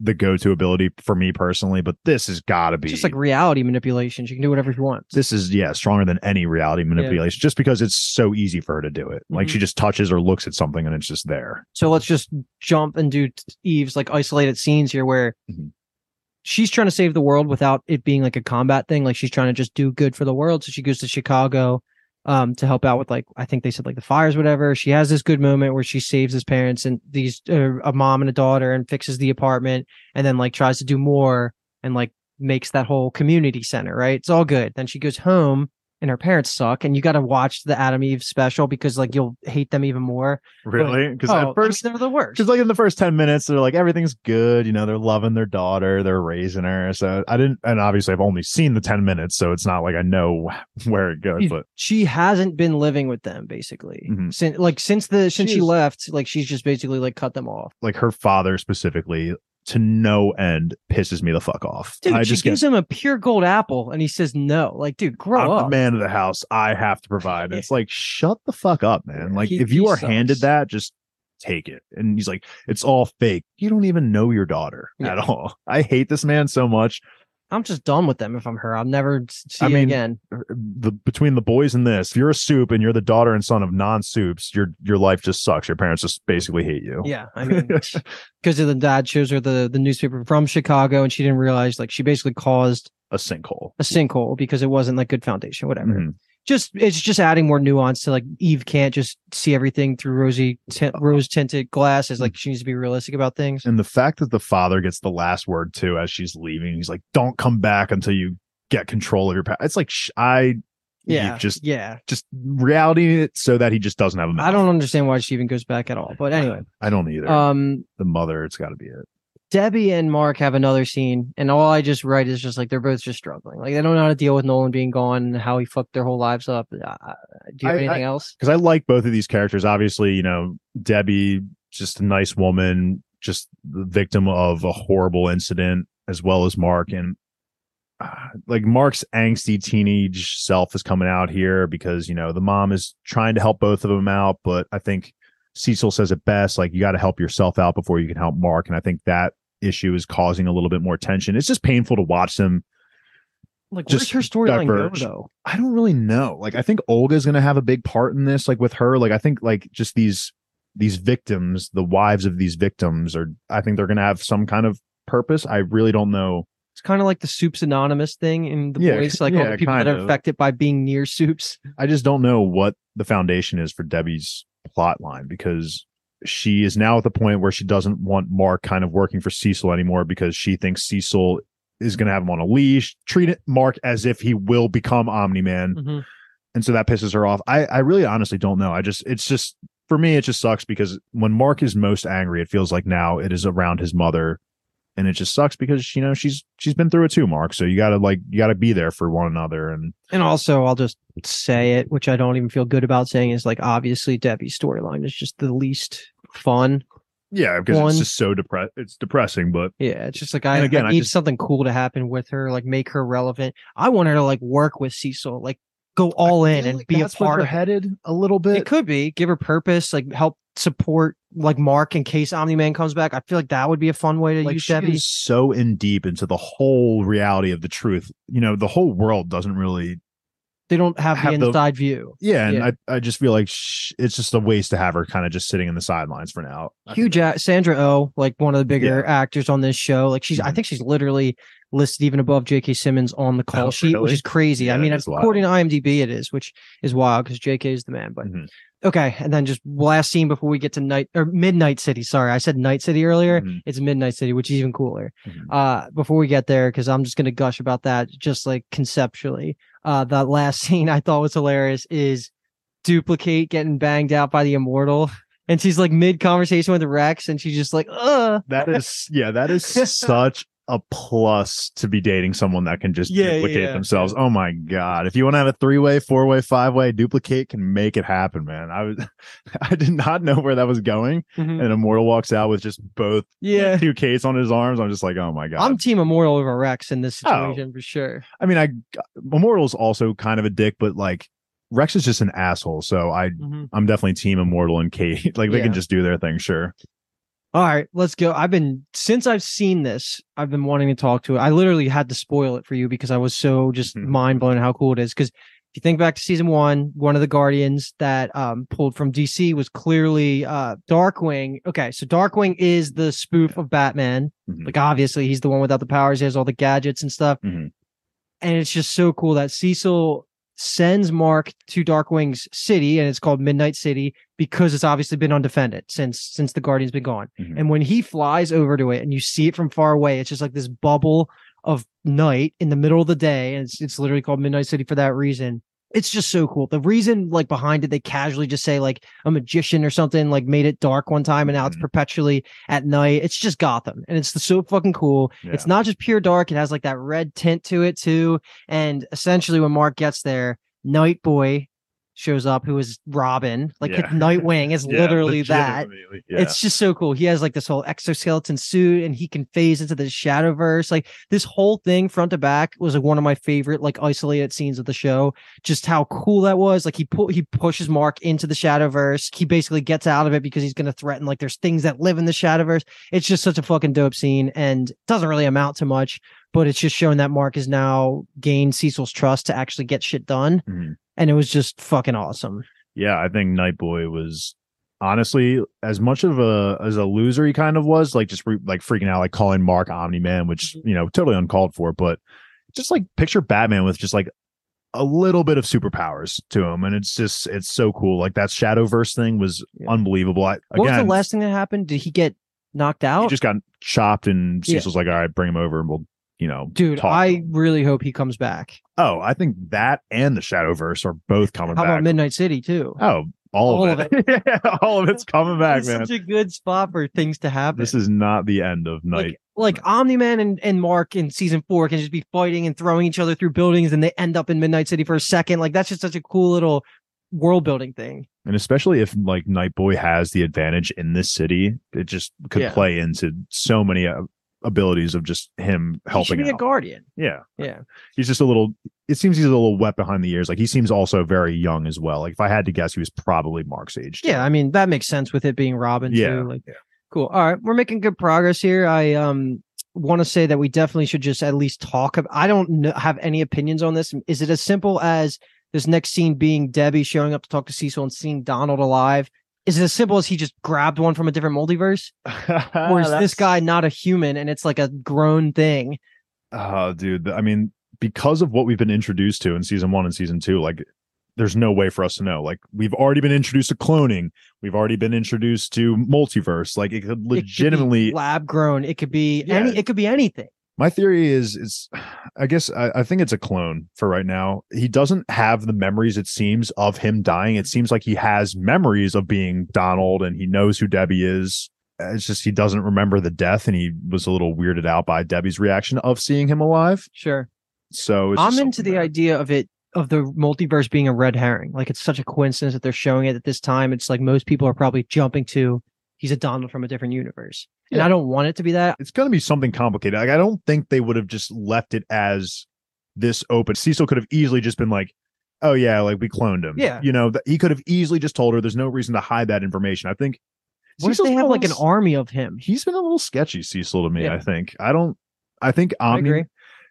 the go-to ability for me personally, but this has got to be Just like reality manipulation. She can do whatever she wants. this is yeah stronger than any reality manipulation just because it's so easy for her to do it. Like Mhm. she just touches or looks at something and it's just there. So let's just jump and do Eve's like isolated scenes here where Mhm. she's trying to save the world without it being like a combat thing. Like she's trying to just do good for the world. So she goes to Chicago um to help out with like I think they said like the fires, whatever. She has this good moment where she saves his parents and these uh, a mom and a daughter and fixes the apartment and then like tries to do more and like makes that whole community center. Right, it's all good. Then she goes home and her parents suck and you got to watch the Atom Eve special because like you'll hate them even more. Really? Because Oh, at I mean, first, they're the worst. because like in the first 10 minutes, they're like, everything's good. You know, they're loving their daughter, they're raising her. So I didn't, and obviously I've only seen the 10 minutes. So it's not like I know where it goes, but she hasn't been living with them basically Mhm. since like since the since she left like she's just basically like cut them off like her father specifically to no end pisses me the fuck off. dude I she just get, gives him a pure gold apple and he says no like dude grow I'm up the man of the house. I have to provide. It's like, shut the fuck up, man. Like He- if you are handed that, just take it. And he's like, it's all fake. You don't even know your daughter at all. I hate this man so much. I'm just done with them if i'm her i'll never see I mean, again the between the boys and this, if you're a soup and you're the daughter and son of non-soups, your your life just sucks. Your parents just basically hate you. yeah i mean because the dad shows her the the newspaper from chicago and she didn't realize like she basically caused a sinkhole. a sinkhole because it wasn't like good foundation whatever Mhm. Just it's just adding more nuance to like Eve can't just see everything through rosy tint, rose tinted glasses. Like she needs to be realistic about things. And the fact that the father gets the last word too as she's leaving, he's like, "Don't come back until you get control of your past." It's like sh- I Yeah, just yeah. just reality it so that he just doesn't have a mouth. I don't understand why she even goes back at all. But anyway, I don't either. um, the mother, it's got to be it. Debbie and Mark have another scene, and all I just write is just like they're both just struggling. Like they don't know how to deal with Nolan being gone and how he fucked their whole lives up. Uh, do you have I- anything else? because I like both of these characters. Obviously, you know, Debbie, just a nice woman, just the victim of a horrible incident, as well as Mark. And uh, like Mark's angsty teenage self is coming out here because, you know, the mom is trying to help both of them out. But I think Cecil says it best like, you got to help yourself out before you can help Mark. And I think that issue is causing a little bit more tension. It's just painful to watch them Like, just where's her storyline go though? I don't really know. Like I think Olga's going to have a big part in this like with her. Like I think like just these these victims, the wives of these victims are I think they're going to have some kind of purpose. I really don't know. It's kind of like the Soups Anonymous thing in the Yeah, voice, like all the people that are of. affected by being near Soups. I just don't know what the foundation is for Debbie's plot line because she is now at the point where she doesn't want Mark kind of working for Cecil anymore because she thinks Cecil is going to have him on a leash, treat Mark as if he will become Omni Man. Mhm. and so that pisses her off. I I really honestly don't know. I just it's just for me it just sucks because when Mark is most angry, it feels like now it is around his mother, and it just sucks because you know she's she's been through it too, Mark. So you gotta like you gotta be there for one another, and And also, I'll just say it, which I don't even feel good about saying, is like obviously Debbie's storyline is just the least fun. yeah, because One- it's just so depressed. It's depressing, but Yeah, it's just like I, again, I I need just- something cool to happen with her, like make her relevant. I want her to like work with Cecil, like go all I in and like be a that's where part they're of headed a little bit. It could be give her purpose, like help support like Mark in case Omni Man comes back. I feel like that would be a fun way to like use she Debbie. is so in deep into the whole reality of the truth. You know, the whole world doesn't really They don't have, have the the- inside view. Yeah, and Yeah. I, I just feel like sh- it's just a waste to have her kind of just sitting in the sidelines for now. I Huge a- Sandra Oh, like one of the bigger actors on this show. Like she's, I Mhm. think she's literally listed even above J.K. Simmons on the call Oh, sheet, which is crazy. I mean, that is wild. according to IMDb, it is, which is wild because J.K. is the man. But Mhm. okay, and then just last scene before we get to night or Midnight City. Sorry, I said Night City earlier. Mhm. It's Midnight City, which is even cooler. Mhm. Uh, before we get there, because I'm just gonna gush about that, just like conceptually. Uh, that last scene I thought was hilarious is Dupli-Kate getting banged out by the immortal. And she's like mid conversation with Rex, and she's just like, uh That is, yeah, that is such a plus to be dating someone that can just Yeah, duplicate yeah. themselves. Oh my god! If you want to have a three way, four way, five way, Dupli-Kate can make it happen, man. I was, I did not know where that was going, and Immortal walks out with just both yeah. two Kates on his arms. I'm just like, oh my god. I'm team immortal over Rex in this Oh. situation for sure. I mean, I Immortal's also kind of a dick, but like Rex is just an asshole. So I, Mhm. I'm definitely team Immortal and Kate. like they can just do their thing, sure. All right, let's go. I've been since I've seen this, I've been wanting to talk to it. I literally had to spoil it for you because I was so just Mhm. mind blown how cool it is. Because If you think back to season one, one of the Guardians that um, pulled from DC was clearly uh, Darkwing. Okay, so Darkwing is the spoof of Batman. Mhm. Like obviously, he's the one without the powers. He has all the gadgets and stuff. Mhm. And it's just so cool that Cecil sends Mark to Darkwing's city, and it's called Midnight City because it's obviously been undefended since since the Guardian's been gone. Mhm. And when he flies over to it, and you see it from far away, it's just like this bubble of night in the middle of the day, and it's it's literally called Midnight City for that reason. It's just so cool. The reason, like behind it, they casually just say like a magician or something, like made it dark one time, and now it's Mhm. perpetually at night. It's just Gotham, and it's so fucking cool. It's not just pure dark; it has like that red tint to it too. And essentially, when Mark gets there, Night Boy shows up, who is Robin. Like Yeah. Nightwing is Yeah, literally that. Yeah. It's just so cool. He has like this whole exoskeleton suit and he can phase into the Shadowverse. Like this whole thing front to back was like one of my favorite like isolated scenes of the show. Just how cool that was. Like he pu- he pushes Mark into the Shadowverse. He basically gets out of it because he's going to threaten like there's things that live in the Shadowverse. It's just such a fucking dope scene and doesn't really amount to much, but it's just showing that Mark has now gained Cecil's trust to actually get shit done. Mhm. And it was just fucking awesome. yeah, I think Nightboy was honestly as much of a as a loser he kind of was, like just re- like freaking out, like calling Mark Omni Man, which Mm-hmm. you know totally uncalled for. But just like picture Batman with just like a little bit of superpowers to him, and it's just it's so cool. Like that Shadowverse thing was Yeah. unbelievable. I, What was the last thing that happened? Did he get knocked out? he just got chopped, and Yeah. Cecil's like, "All right, bring him over, and we'll." You know, Dude, talk." I really hope he comes back. oh, I think that and the Shadowverse are both coming How back. about Midnight City too? Oh, all, All of of it. yeah, all of it's coming back, It's man. such a good spot for things to happen. This is not the end of night. like like Omni Man and, and Mark in season four can just be fighting and throwing each other through buildings and they end up in Midnight City for a second. Like that's just such a cool little world building thing. and especially if like Night Boy has the advantage in this city, it just could Yeah. play into so many uh, abilities of just him helping. He be a guardian. yeah, Yeah. he's just a little. It seems he's a little wet behind the ears. Like he seems also very young as well. Like if I had to guess, he was probably Mark's age. too. Yeah, I mean that makes sense with it being Robin Yeah, too. Like yeah. cool. All right, we're making good progress here. I um want to say that we definitely should just at least talk about I don't know, have any opinions on this. Is it as simple as this next scene being Debbie showing up to talk to Cecil and seeing Donald alive? Is it as simple as he just grabbed one from a different multiverse? Or is this guy not a human and it's like a grown thing? Oh, dude. I mean, because of what we've been introduced to in season one and season two, like there's no way for us to know. Like we've already been introduced to cloning. We've already been introduced to multiverse. Like it could It could be legitimately lab grown. It could be Yeah. any it could be anything. My theory is is I guess I, I think it's a clone for right now. He doesn't have the memories, it seems, of him dying. It seems like he has memories of being Donald and he knows who Debbie is. It's just he doesn't remember the death and he was a little weirded out by Debbie's reaction of seeing him alive. Sure. So it's I'm into the that- idea of it of the multiverse being a red herring. Like it's such a coincidence that they're showing it at this time. It's like most people are probably jumping to he's a Donald from a different universe. And Yeah. I don't want it to be that. it's going to be something complicated. Like I don't think they would have just left it as this open. Cecil could have easily just been like, "Oh yeah, like we cloned him." Yeah. you know, th- he could have easily just told her. There's no reason to hide that information. I think. What if they have like an little army of him? He's been a little sketchy, Cecil, to me. Yeah. I think. I don't. I think I Omni. agree.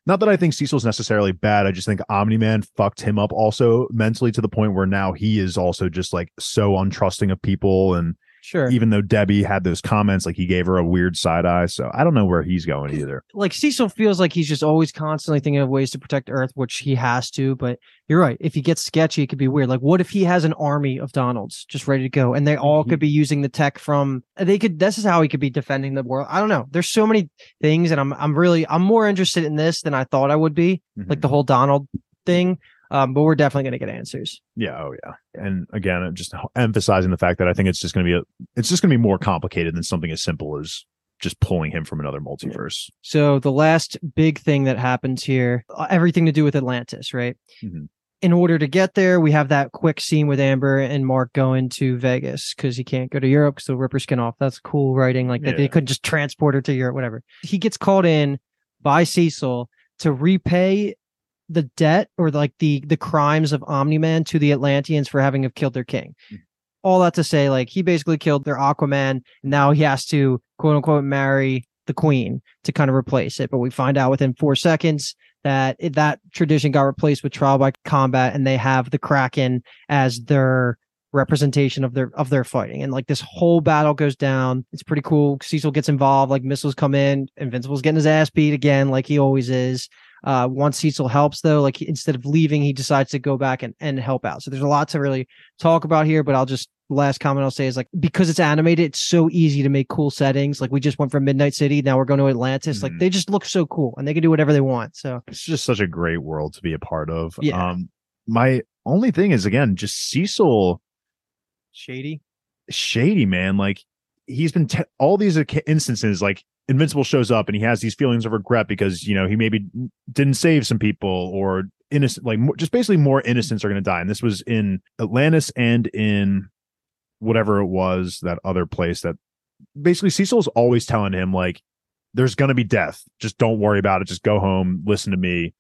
Not that I think Cecil's necessarily bad. I just think Omni Man fucked him up also mentally to the point where now he is also just like so untrusting of people and Sure. even though Debbie had those comments, like he gave her a weird side eye. So I don't know where he's going either. like Cecil feels like he's just always constantly thinking of ways to protect Earth, which he has to. But you're right. If he gets sketchy, it could be weird. Like, what if he has an army of Donalds just ready to go, and they all could mm-hmm. be using the tech from? They could. This is how he could be defending the world. I don't know. There's so many things, and I'm I'm really I'm more interested in this than I thought I would be. Like the mm-hmm. whole Donald thing. Um, but we're definitely gonna get answers. Yeah, oh yeah. And again, I'm just emphasizing the fact that I think it's just going to be a it's just going to be more complicated than something as simple as just pulling him from another multiverse. So the last big thing that happens here, uh, everything to do with Atlantis, right? Mhm. In order to get there, we have that quick scene with Amber and Mark going to Vegas because he can't go to Europe because they'll rip her skin off. That's cool writing. Like that they couldn't just transport her to Europe, whatever. He gets called in by Cecil to repay the debt or like the the crimes of Omni-Man to the Atlanteans for having have killed their king. Mhm. All that to say, like he basically killed their Aquaman. And now he has to quote unquote marry the queen to kind of replace it. But we find out within four seconds that it, that tradition got replaced with trial by combat, and they have the Kraken as their representation of their of their fighting and like this whole battle goes down it's pretty cool cecil gets involved like missiles come in invincible's getting his ass beat again like he always is uh once cecil helps though like he, instead of leaving he decides to go back and, and help out so there's a lot to really talk about here but i'll just last comment i'll say is like because it's animated it's so easy to make cool settings like we just went from midnight city now we're going to atlantis Mhm. like they just look so cool and they can do whatever they want so It's just such a great world to be a part of. Yeah. Um, my only thing is again, just Cecil shady shady man. Like he's been te- all these instances, like Invincible shows up and he has these feelings of regret because you know he maybe didn't save some people or innocent, like more, just basically more innocents are going to die. And this was in Atlantis and in whatever it was that other place that basically Cecil's always telling him like there's going to be death. Just don't worry about it. Just go home, listen to me.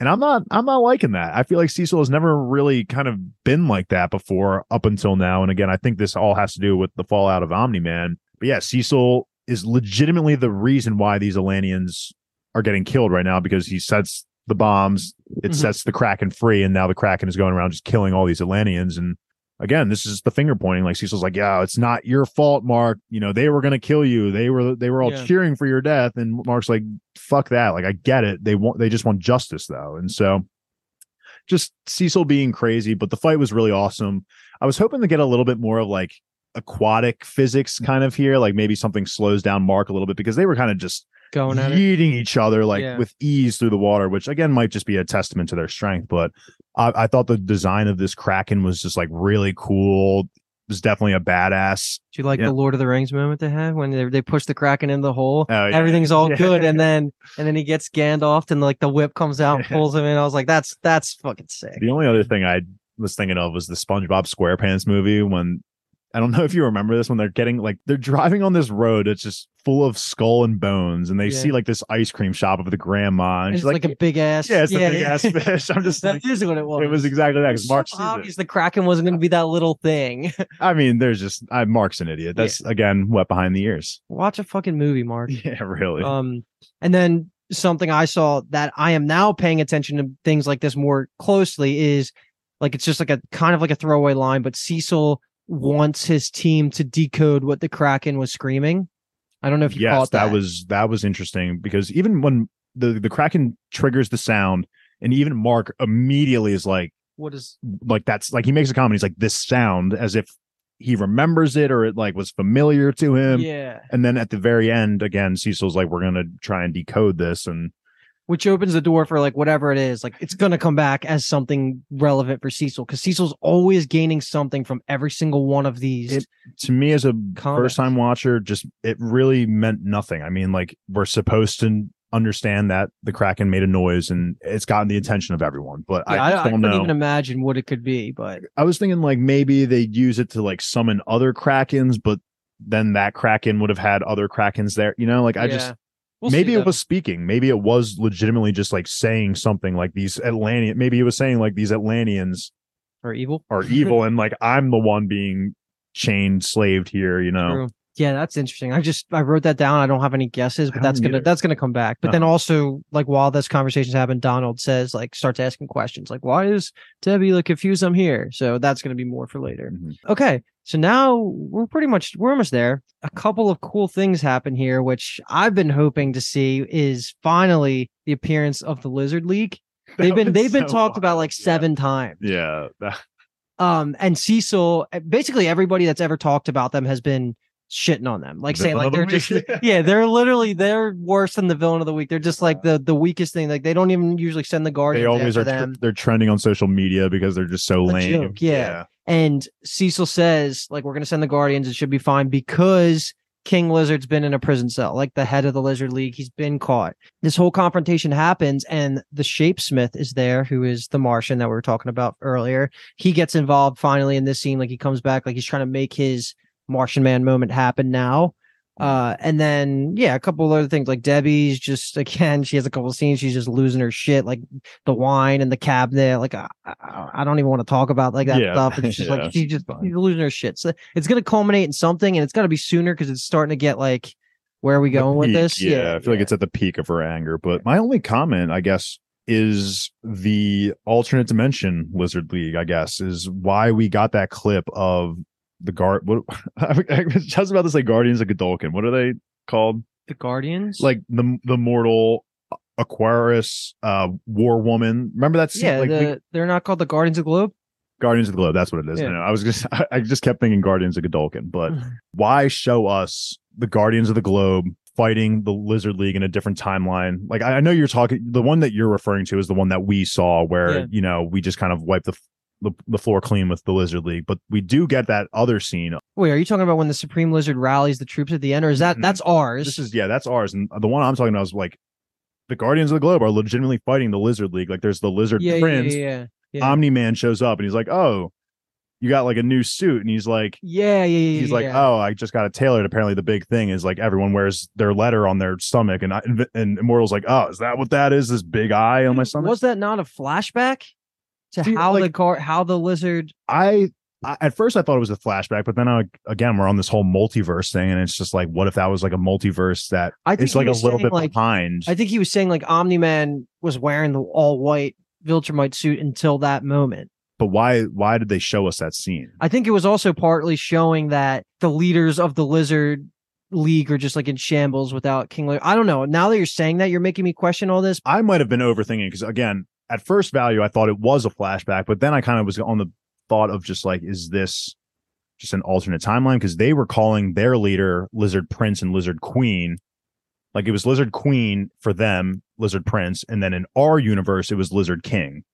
And I'm not I'm not liking that. I feel like Cecil has never really kind of been like that before up until now. And again, I think this all has to do with the fallout of Omni Man. But yeah, Cecil is legitimately the reason why these Atlanteans are getting killed right now because he sets the bombs, it Mhm. sets the Kraken free, and now the Kraken is going around just killing all these Atlanteans. And again, this is the finger pointing. Like Cecil's like, yeah, it's not your fault, Mark. You know, they were gonna kill you. They were they were all Yeah. cheering for your death. And Mark's like, fuck that. Like, I get it. They want they just want justice though. And so just Cecil being crazy, but the fight was really awesome. I was hoping to get a little bit more of like aquatic physics mm. kind of here, like maybe something slows down Mark a little bit because they were kind of just going at eating each other like Yeah. with ease through the water, which again might just be a testament to their strength. But I, I thought the design of this Kraken was just like really cool. It was definitely a badass. Do you like Yeah. the Lord of the Rings moment they had when they, they push the Kraken in the hole? Oh, yeah. Everything's all good, and then and then he gets Gandalf, and like the whip comes out and pulls him in. I was like, that's that's fucking sick. The only other thing I was thinking of was the SpongeBob SquarePants movie when I don't know if you remember this when they're getting like they're driving on this road it's just full of skull and bones and they Yeah. see like this ice cream shop of the grandma and And she's it's like, like, a big ass. yeah it's the big yeah. ass fish I'm just That like is what it was. it was exactly that because so Mark it. obvious the Kraken wasn't going to be that little thing. I mean there's just I Mark's an idiot that's again wet behind the ears Watch a fucking movie, Mark. yeah really Um, and then something I saw that I am now paying attention to things like this more closely is like it's just like a kind of like a throwaway line, but Cecil wants his team to decode what the Kraken was screaming. I don't know if you yes caught that. that. was that was interesting because even when the the Kraken triggers the sound and even Mark immediately is like what is like that's like he makes a comment he's like this sound as if he remembers it or it like was familiar to him yeah, and then at the very end again cecil's like we're gonna try and decode this and which opens the door for like whatever it is. Like it's gonna come back as something relevant for Cecil because Cecil's always gaining something from every single one of these. It- to me as a first time watcher just it really meant nothing i mean like we're supposed to understand that the kraken made a noise and it's gotten the attention of everyone but Yeah, i, I, just I don't couldn't even imagine what it could be, but I was thinking like maybe they'd use it to like summon other krakens but then that kraken would have had other krakens there you know like i just yeah. We'll maybe it was speaking. Maybe it was legitimately just like saying something like these Atlantean. Maybe it was saying like these Atlanteans are evil. are evil and like I'm the one being chained, slaved here. You know, True. Yeah, that's interesting. I just I wrote that down. I don't have any guesses, but that's gonna either. that's gonna come back. But then also like while this conversation's happening, Donald says like starts asking questions like why is Debbie like confused I'm here? So that's gonna be more for later. Mhm. Okay. So now we're pretty much we're almost there. A couple of cool things happen here, which I've been hoping to see is finally the appearance of the Lizard League. They've been they've been so talked about wild. like Yeah. seven times. Yeah, Um, and Cecil, basically everybody that's ever talked about them has been shitting on them, like saying like they're the just week. yeah, they're literally they're worse than the villain of the week. They're just like the the weakest thing. Like they don't even usually send the they guardians always are. them. they're trending on social media because they're just so A lame. joke, yeah. And Cecil says like we're gonna send the guardians. It should be fine because King Lizard's been in a prison cell, like the head of the Lizard League. He's been caught. This whole confrontation happens, and the Shapesmith is there, who is the Martian that we were talking about earlier. He gets involved finally in this scene. Like he comes back, like he's trying to make his Martian Man moment happen now. Uh, and then yeah, a couple other things like Debbie's just again, she has a couple of scenes. She's just losing her shit, like the wine and the cabinet. Like I, I, I don't even want to talk about like that Yeah. stuff. It's just Yeah, like she's she's just she's losing her shit. So it's gonna culminate in something, and it's gotta be sooner because it's starting to get like, where are we going with this? Yeah, I feel like it's at the peak of her anger. But my only comment, I guess, is the alternate dimension Lizard League, I guess, is why we got that clip of the guard. What I was about to say Guardians of Godolkin. What are they called? The Guardians? Like the the mortal Aquarus uh war woman. Remember that scene? yeah, like the, we- they're not called the Guardians of the Globe. Guardians of the Globe. That's what it is. Yeah. I. I was just I, I just kept thinking Guardians of Godolkin, but Mm-hmm. why show us the Guardians of the Globe fighting the Lizard League in a different timeline? Like I, I know you're talking the one that you're referring to is the one that we saw where Yeah. you know we just kind of wiped the, the the floor clean with the Lizard League, but we do get that other scene. Wait, are you talking about when the Supreme Lizard rallies the troops at the end, or is that Mhm. that's ours? This is yeah, that's ours, and the one I'm talking about is like the Guardians of the Globe are legitimately fighting the Lizard League. Like there's the Lizard yeah, Prince. yeah, yeah, yeah. Omni Man shows up and he's like, "Oh, you got like a new suit," and he's like. yeah, yeah, yeah. he's like. "Oh, I just got it tailored." Apparently, the big thing is like everyone wears their letter on their stomach, and I, and Immortal's like, "Oh, is that what that is? This big eye on my stomach?" Was that not a flashback to See, how the car, how the lizard? I, I at first I thought it was a flashback, but then I, again we're on this whole multiverse thing, and it's just like, what if that was like a multiverse that I think it's like a little bit like, behind? I think he was saying like Omni Man was wearing the all white Viltrumite suit until that moment. but why? Why did they show us that scene? I think it was also partly showing that the leaders of the lizard league are just like in shambles without King Lizard. I don't know. Now that you're saying that, you're making me question all this. I might have been overthinking because again, at first value, I thought it was a flashback, but then I kind of was on the thought of just like, is this just an alternate timeline? Because they were calling their leader Lizard Prince and Lizard Queen. Like it was Lizard Queen for them, Lizard Prince, and then in our universe, it was Lizard King,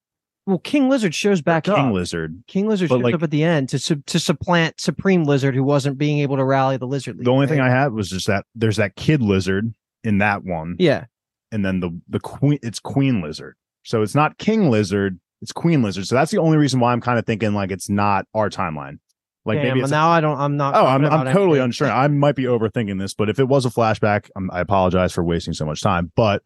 Well, King Lizard shows back King up. Lizard. King Lizard But, shows like- up at the end to su- to supplant Supreme Lizard, who wasn't being able to rally the Lizard League. The only thing? I had was just that there's that kid lizard in that one, yeah, and then the the queen, it's Queen Lizard. So it's not King Lizard, it's Queen Lizard. So that's the only reason why I'm kind of thinking like it's not our timeline. Like Damn, maybe it's now I don't. I'm not. Oh, I'm, I'm totally anything. unsure. I might be overthinking this, but if it was a flashback, i I apologize for wasting so much time. But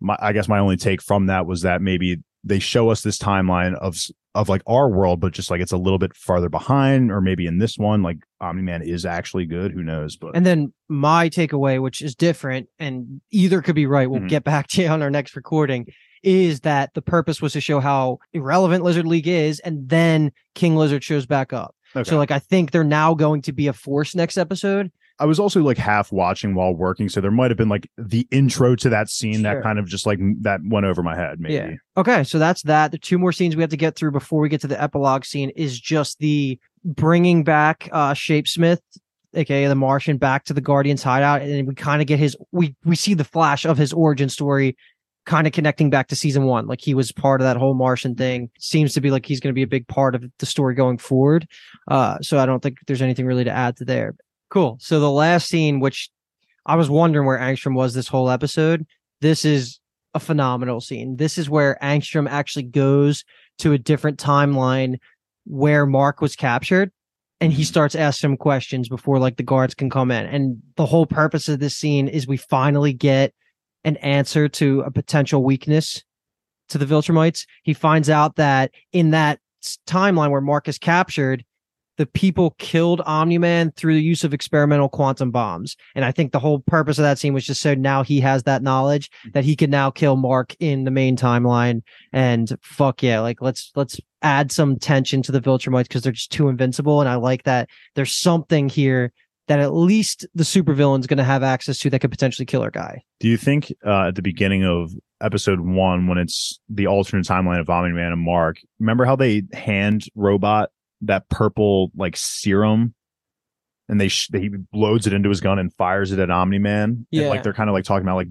my, I guess my only take from that was that maybe they show us this timeline of of like our world, but just like it's a little bit farther behind, or maybe in this one, like Omni Man is actually good. Who knows? But And then my takeaway, which is different, and either could be right. We'll Mhm. get back to you on our next recording. Is that the purpose was to show how irrelevant Lizard League is, and then King Lizard shows back up. okay. So, like, I think they're now going to be a force next episode. I was also like half watching while working, so there might have been like the intro to that scene Sure. that kind of just like that went over my head. Maybe. Yeah. Okay, so that's that. The two more scenes we have to get through before we get to the epilogue scene is just the bringing back uh Shapesmith, aka the Martian, back to the Guardians hideout, and we kind of get his we we see the flash of his origin story, kind of connecting back to season one. Like he was part of that whole Martian thing. Seems to be like he's going to be a big part of the story going forward. Uh, so I don't think there's anything really to add to there. Cool. So the last scene, which I was wondering where Angstrom was this whole episode. This is a phenomenal scene. This is where Angstrom actually goes to a different timeline where Mark was captured and he Mhm. starts asking him questions before like the guards can come in. And the whole purpose of this scene is we finally get an answer to a potential weakness to the Viltrumites. He finds out that in that timeline where Mark is captured, the people killed Omni-Man through the use of experimental quantum bombs. And I think the whole purpose of that scene was just so now he has that knowledge mm-hmm. that he can now kill Mark in the main timeline. And fuck yeah, like let's let's add some tension to the Viltrumites because they're just too invincible. And I like that there's something here that at least the supervillain's gonna have access to that could potentially kill our guy. Do you think uh, at the beginning of episode one, when it's the alternate timeline of Omni Man and Mark, remember how they hand Robot that purple like serum, and they sh- he loads it into his gun and fires it at Omni Man? Yeah. like they're kind of like talking about like.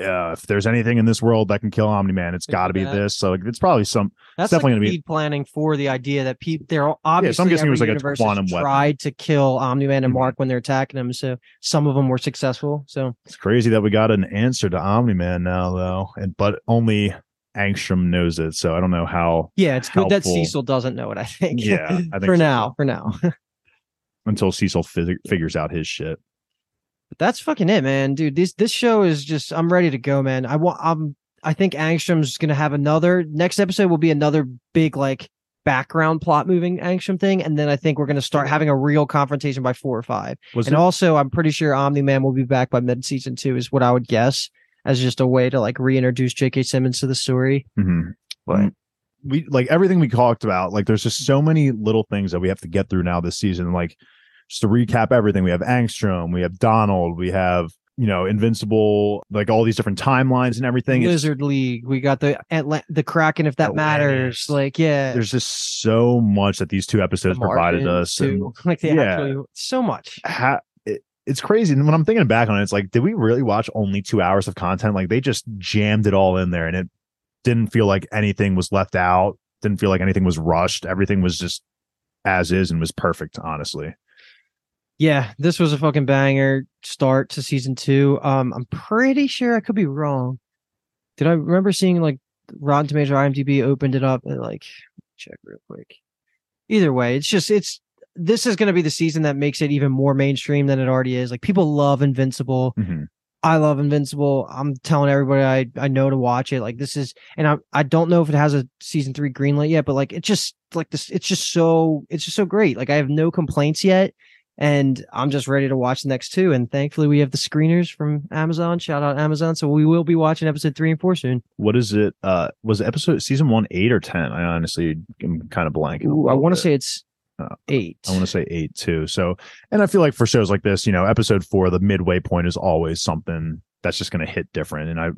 Yeah, if there's anything in this world that can kill Omni Man, it's got to be be this. So like, it's probably some. That's definitely like gonna be- lead planning for the idea that people they're obviously guessing it was like a quantum weapon. tried to kill Omni Man and Mhm. Mark when they're attacking them. So some of them were successful. So It's crazy that we got an answer to Omni Man now, though, and but only Angstrom knows it. So I don't know how yeah, it's good that Cecil doesn't know it. I think. Yeah, I think for so. now, for now. until Cecil fi- figures out his shit. But that's fucking it, man, dude. This this show is just I'm ready to go, man. I want I'm I think Angstrom's gonna have another next episode will be another big like background plot moving Angstrom thing, and then I think we're gonna start having a real confrontation by four or five. Was and it, also I'm pretty sure Omni Man will be back by mid season two, is what I would guess. as just a way to like reintroduce J.K. Simmons to the story. Mm-hmm. But we like everything we talked about. Like, there's just so many little things that we have to get through now this season. Like, just to recap everything, we have Angstrom, we have Donald, we have you know Invincible, like all these different timelines and everything. It's- League, we got the Atla- the Kraken, if that The matters. Like, yeah, there's just so much that these two episodes the provided us. and- Like, they yeah. actually so much. ha- it, it's crazy. And when I'm thinking back on it, it's like, did we really watch only two hours of content? Like they just jammed it all in there and it didn't feel like anything was left out, didn't feel like anything was rushed. Everything was just as is and was perfect, honestly. Yeah, this was a fucking banger start to season two. Um, I'm pretty sure I could be wrong. Did I remember seeing like Rotten Tomatoes or IMDb opened it up and like check real quick. Either way, it's just it's this is going to be the season that makes it even more mainstream than it already is. Like people love Invincible. Mhm. I love Invincible. I'm telling everybody I I know to watch it. Like this is, and I I don't know if it has a season three greenlight yet, but like it just like this, it's just so it's just so great. Like I have no complaints yet, and I'm just ready to watch the next two. And thankfully, we have the screeners from Amazon. Shout out Amazon. So we will be watching episode three and four soon. What is it? Uh, was episode season one eight or 10? I honestly am kind of blanking. Ooh, I want to say it's Uh, eight. I want to say eight too. So, and I feel like for shows like this, you know, episode four, the midway point is always something that's just going to hit different. And I,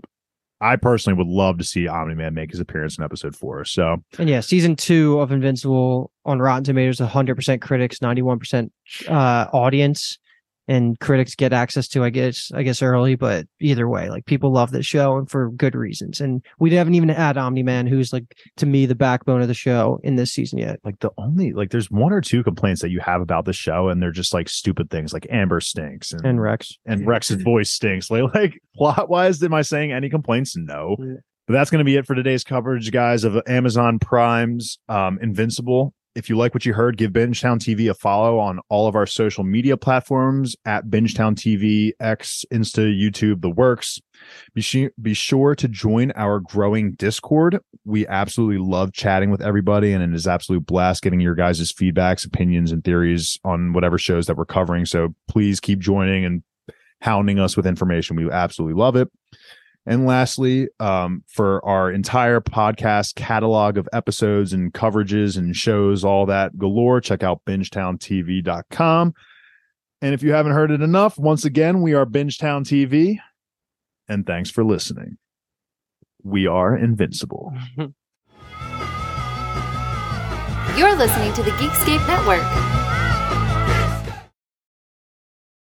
I personally would love to see Omni Man make his appearance in episode four. So, And yeah, season two of Invincible on Rotten Tomatoes, 100% critics, 91% uh, audience, and critics get access to, I guess, I guess early. But either way, like people love this show and for good reasons. And we haven't even had Omni Man, who's like to me the backbone of the show in this season yet. like the only like, there's one or two complaints that you have about the show, and they're just like stupid things, like Amber stinks and And Rex, and Rex's voice stinks. Like, like plot wise, am I saying any complaints? No. Yeah. But that's going to be it for today's coverage, guys, of Amazon Prime's um, Invincible. If you like what you heard, give Bingetown TV a follow on all of our social media platforms at Bingetown TV, X, Insta, YouTube, the works. Be, su- be sure to join our growing Discord. We absolutely love chatting with everybody, and it is absolute blast getting your guys' feedbacks, opinions, and theories on whatever shows that we're covering. So please keep joining and hounding us with information. We absolutely love it. And lastly, um, for our entire podcast catalog of episodes and coverages and shows, all that galore, check out bingetowntv.com. And if you haven't heard it enough, once again, we are Bingetown TV. And thanks for listening. We are invincible. You're listening to the Geekscape Network.